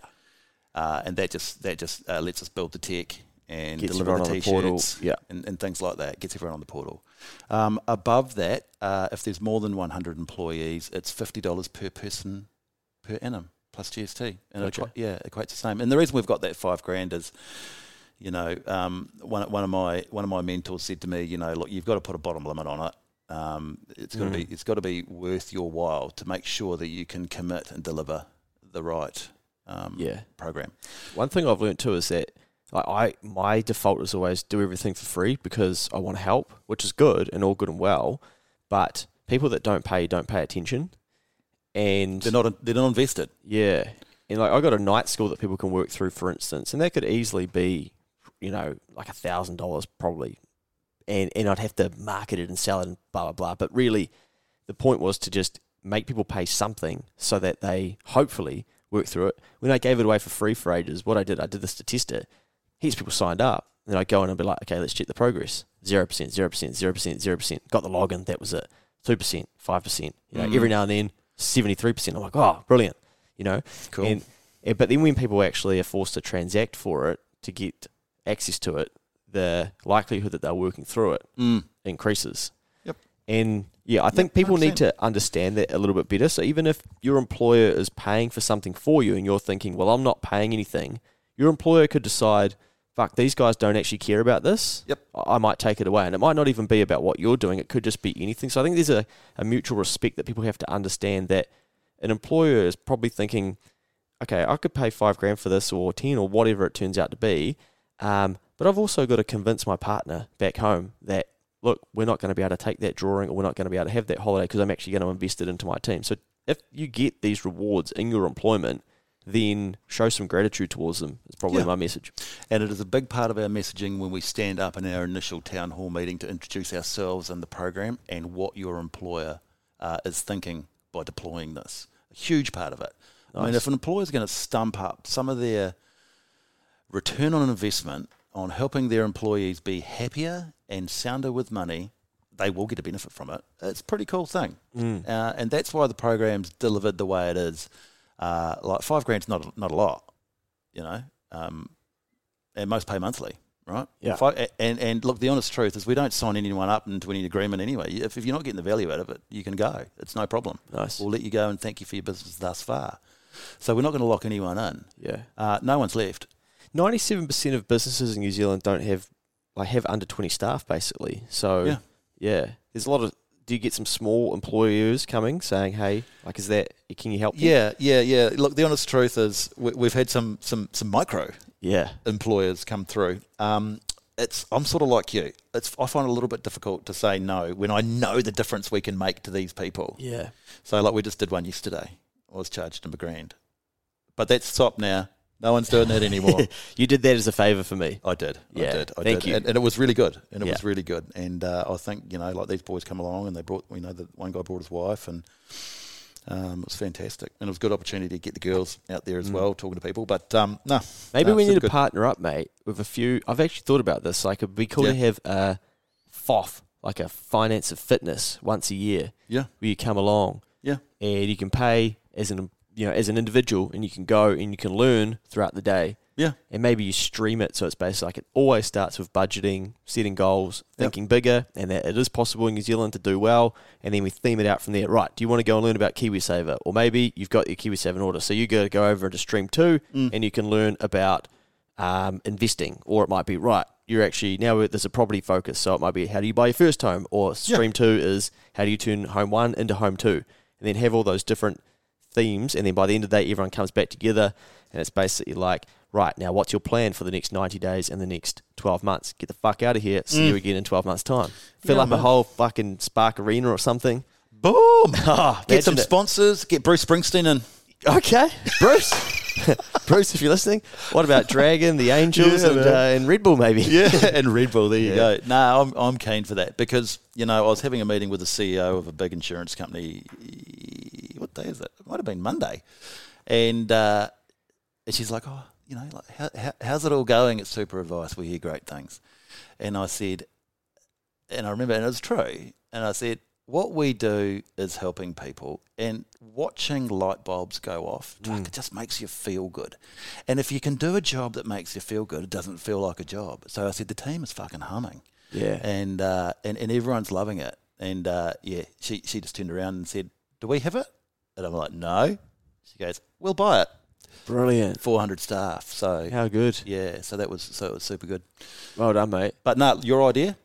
uh, and that just that just uh, lets us build the tech and Gets deliver the on the portal, t-shirts yeah. and, and things like that. Gets everyone on the portal. Um, above that, uh, if there's more than 100 employees, it's fifty dollars per person per annum plus GST, and it, yeah, it equates the same. And the reason we've got that five grand is you know, um, one one of my one of my mentors said to me, you know, look, you've got to put a bottom limit on it. Um, it's got to Mm. be it's got to be worth your while to make sure that you can commit and deliver the right um, Yeah. program. One thing I've learned too is that like I my default is always do everything for free because I want to help, which is good and all good and well. But people that don't pay don't pay attention, and They're not they're not invested. yeah, and like I got a night school that people can work through, for instance, and that could easily be, you know, like a thousand dollars probably, and and I'd have to market it and sell it and blah blah blah. But really, the point was to just make people pay something so that they hopefully work through it. When I gave it away for free for ages, what I did, I did this statistic. Heaps of people signed up. Then I go in and be like, okay, let's check the progress. Zero percent, zero percent, zero percent, zero percent. Got the login. That was it. Two percent, five percent. You know, Mm. every now and then, seventy-three percent. I'm like, oh, brilliant. You know, Cool. and, and but then when people actually are forced to transact for it to get access to it, the likelihood that they're working through it Mm. increases. Yep. And yeah, I think people need 100%. to understand that a little bit better. So even if your employer is paying for something for you and you're thinking, well, I'm not paying anything, your employer could decide, fuck, these guys don't actually care about this. Yep. I might take it away. And it might not even be about what you're doing, it could just be anything. So I think there's a, a mutual respect that people have to understand that an employer is probably thinking, okay, I could pay five grand for this or 10 or whatever it turns out to be. Um, but I've also got to convince my partner back home that, look, we're not going to be able to take that drawing or we're not going to be able to have that holiday because I'm actually going to invest it into my team. So if you get these rewards in your employment, then show some gratitude towards them. It's probably Yeah. my message. And it is a big part of our messaging when we stand up in our initial town hall meeting to introduce ourselves and the program and what your employer uh, is thinking by deploying this. A huge part of it. I mean, if an employer is going to stump up some of their return on investment on helping their employees be happier and sounder with money, they will get a benefit from it. It's a pretty cool thing. Mm. Uh, and that's why the program's delivered the way it is. Uh, like five grand's not not a lot, you know, um, and most pay monthly, right? Yeah. I- and and look, the honest truth is we don't sign anyone up into any agreement anyway. If, if you're not getting the value out of it, you can go. It's no problem. Nice. We'll let you go and thank you for your business thus far. So we're not going to lock anyone in. Yeah. Uh, no one's left. Ninety-seven percent of businesses in New Zealand don't have like have under twenty staff basically. So Yeah. yeah, there's a lot of. Do you get some small employers coming saying, "Hey, like, is that can you help?" me?" Yeah, yeah, yeah. Look, the honest truth is we, we've had some some some micro yeah, employers come through. Um, it's I'm sort of like you. It's I find it a little bit difficult to say no when I know the difference we can make to these people. yeah. So like we just did one yesterday. I was charged him a grand, but that's stopped now. No one's doing that anymore. you did that as a favour for me. I did. I Yeah, did. I thank did. you. And, and it was really good. And it Yeah. was really good. And uh, I think, you know, like these boys come along and they brought, you know, the one guy brought his wife and Um, it was fantastic, and it was a good opportunity to get the girls out there as well, talking to people. But um, no, Maybe no, we need to good. partner up, mate, with a few. I've actually thought about this. Like, it'd be cool to have a FOF, like a finance of fitness, once a year, Yeah, where you come along yeah, and you can pay as an you know as an individual, and you can go and you can learn throughout the day. yeah, and maybe you stream it so it's basically like it always starts with budgeting, setting goals, Yep. thinking bigger, and that it is possible in New Zealand to do well, and then we theme it out from there. Right, do you want to go and learn about KiwiSaver? Or maybe you've got your KiwiSaver in order, so you go go over into Stream 2 Mm. and you can learn about um, investing, or it might be, right, you're actually, now there's a property focus, so it might be how do you buy your first home, or Stream 2 is how do you turn home 1 into home 2, and then have all those different themes, and then by the end of the day, everyone comes back together, and it's basically like, right now, what's your plan for the next ninety days and the next twelve months? Get the fuck out of here. See you again in twelve months' time. Fill Yeah, up a whole fucking Spark Arena or something. boom. Oh, Get some it. sponsors. Get Bruce Springsteen in. Okay, Bruce. Bruce, if you're listening, what about Dragon, the Angels, Yeah, and, uh, and Red Bull, maybe? Yeah, and Red Bull. There you Yeah. go. No, I'm I'm keen for that because you know I was having a meeting with the CEO of a big insurance company. What day is it? It might have been Monday, and uh, and she's like, "Oh, you know, like how, how, how's it all going at Super Advice? We hear great things." And I said, and I remember, and it was true. And I said, what we do is helping people, and watching light bulbs go off, fuck, it just makes you feel good. And if you can do a job that makes you feel good, it doesn't feel like a job. So I said, the team is fucking humming, Yeah. and uh, and and everyone's loving it. And uh, yeah, she she just turned around and said, "Do we have it?" And I'm like, "No." She goes, "We'll buy it." Brilliant. 400 staff. So How good. yeah, so that was so it was super good. Well done, mate. But no, your idea?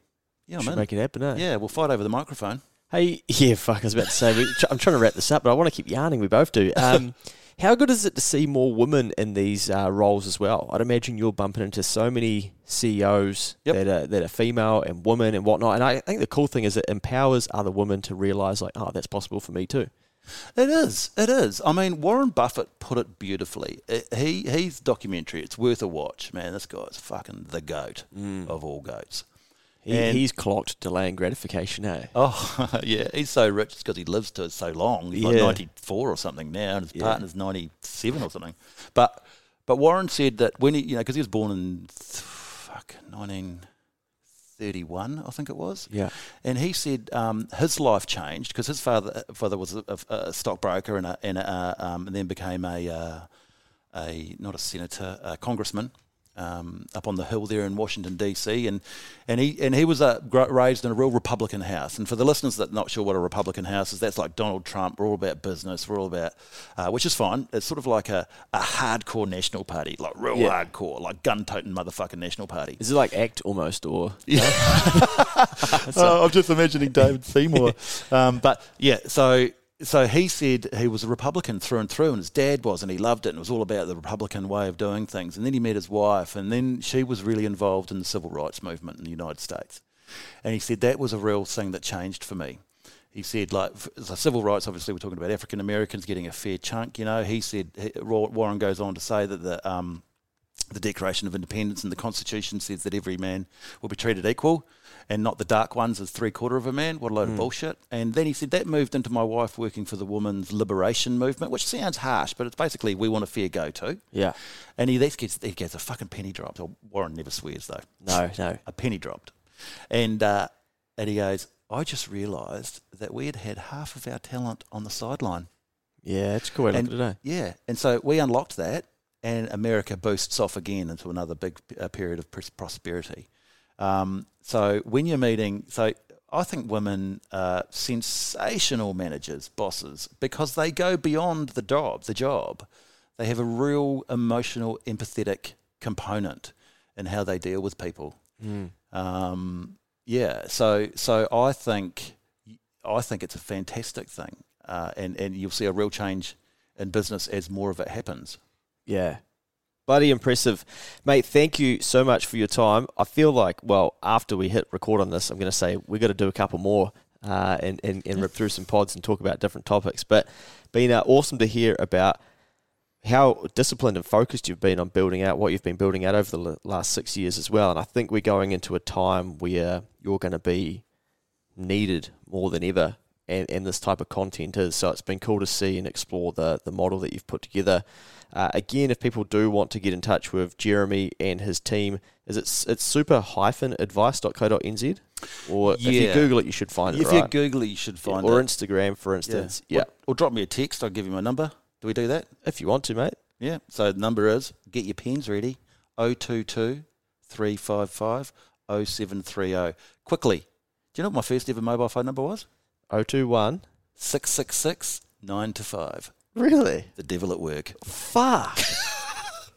Yeah, Should man. make it happen, eh? Yeah, we'll fight over the microphone. Hey, yeah, fuck. I was about to say, we, I'm trying to wrap this up, but I want to keep yarning. We both do. Um, how good is it to see more women in these uh, roles as well? I'd imagine you're bumping into so many CEOs Yep. that are that are female and women and whatnot. And I think the cool thing is it empowers other women to realise, like, oh, that's possible for me too. It is. It is. I mean, Warren Buffett put it beautifully. It- he he's documentary. It's worth a watch, man. This guy's fucking the goat of all goats. He, he's clocked delaying gratification, eh? Oh yeah, he's so rich because he lives to so long. He's like ninety four or something now, and his Yeah. partner's ninety seven or something. But but Warren said that when he you know because he was born in fuck nineteen thirty one, I think it was. Yeah. And he said um, his life changed because his father father was a, a, a stockbroker and a, and, a, um, and then became a uh, a not a senator, a congressman. Um, up on the hill there in Washington D.C. and and he and he was uh, raised in a real Republican house. And for the listeners that are not sure what a Republican house is, that's like Donald Trump. We're all about business. We're all about, uh, which is fine. It's sort of like a, a hardcore national party, like real Yeah. hardcore, like gun toting motherfucking national party. Is it like ACT almost, or Oh, I'm just imagining David Seymour. um, but yeah, so so he said he was a Republican through and through, and his dad was, and he loved it, and it was all about the Republican way of doing things. And then he met his wife, and then she was really involved in the civil rights movement in the United States. And he said that was a real thing that changed for me. He said, like, the civil rights, obviously, we're talking about African Americans getting a fair chunk, you know. He said, Warren goes on to say that the, um, the Declaration of Independence and the Constitution says that every man will be treated equal and not the dark ones as three quarter of a man. What a load of bullshit. And then he said that moved into my wife working for the women's liberation movement, which sounds harsh, but it's basically we want a fair go to. yeah? And he, that gets, he gets a fucking penny dropped. Oh, Warren never swears though. No, no. A penny dropped. And, uh, and he goes, I just realised that we had had half of our talent on the sideline. Yeah, it's a cool way to look And- it. eh? Yeah, and so we unlocked that, and America boosts off again into another big uh, period of pros- prosperity. Um, so when you're meeting, so I think women are sensational managers, bosses, because they go beyond the job. The job, they have a real emotional, empathetic component in how they deal with people. Um, yeah, so so I think I think it's a fantastic thing, uh, and and you'll see a real change in business as more of it happens. Yeah. Bloody impressive. Mate, thank you so much for your time. I feel like, well, after we hit record on this, I'm going to say we've got to do a couple more uh, and, and, and rip through some pods and talk about different topics. But been uh, awesome to hear about how disciplined and focused you've been on building out what you've been building out over the last six years as well. And I think we're going into a time where you're going to be needed more than ever and, and this type of content is. So it's been cool to see and explore the, the model that you've put together. Uh, again, if people do want to get in touch with Jeremy and his team, is it it's super hyphen advice.co.nz? Or if you Yeah. Google it, you should find it. if you right? Google it, you should find or it. Or Instagram, for instance. Yeah. Or, or drop me a text. I'll give you my number. Do we do that? if you want to, mate. Yeah. So the number is get your pens ready 022 355 0730. Quickly. Do you know what my first ever mobile phone number was? 021. 666 9 to 5. Really? The devil at work. Fuck.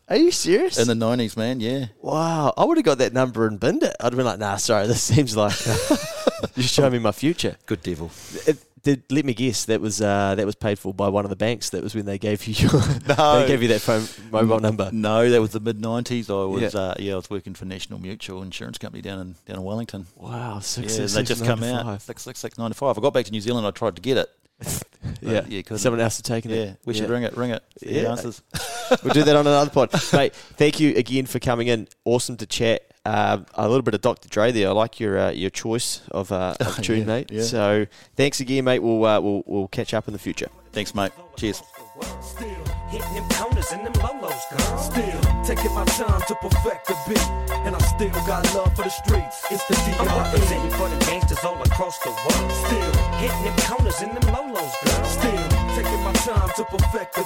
Are you serious? In the 90s, man. Yeah. wow. I would have got that number and binned it. I'd have been like, nah, sorry, this seems like you're showing me my future. Good devil. It, did, let me guess, that was uh, that was paid for by one of the banks. That was when they gave you your, No. they gave you that phone mobile number. No, that was the mid 90s. I was, Yeah. uh, yeah, I was working for National Mutual Insurance Company down in down in Wellington. Wow, six, Yeah, six, they six, just come out six six six nine five. I got back to New Zealand. I tried to get it. Yeah, yeah, someone else had taken Yeah, it. Yeah, we should Yeah. ring it. Ring it. Yeah. answers. We'll do that on another pod. Mate, thank you again for coming in. Awesome to chat. Uh, a little bit of Dr. Dre there. I like your uh, your choice of, uh, of tune, Yeah, mate. yeah. So thanks again, mate. We'll, uh, we'll we'll catch up in the future. Thanks, mate. Cheers. Still hitting them counters and them lolos, girl. Still taking my time to perfect the beat. And I still got love for the streets. It's the I'm D.R.E. representing for the gangsters all across the world. Still, Hitting them counters and them lolos, girl. still taking my time to perfect the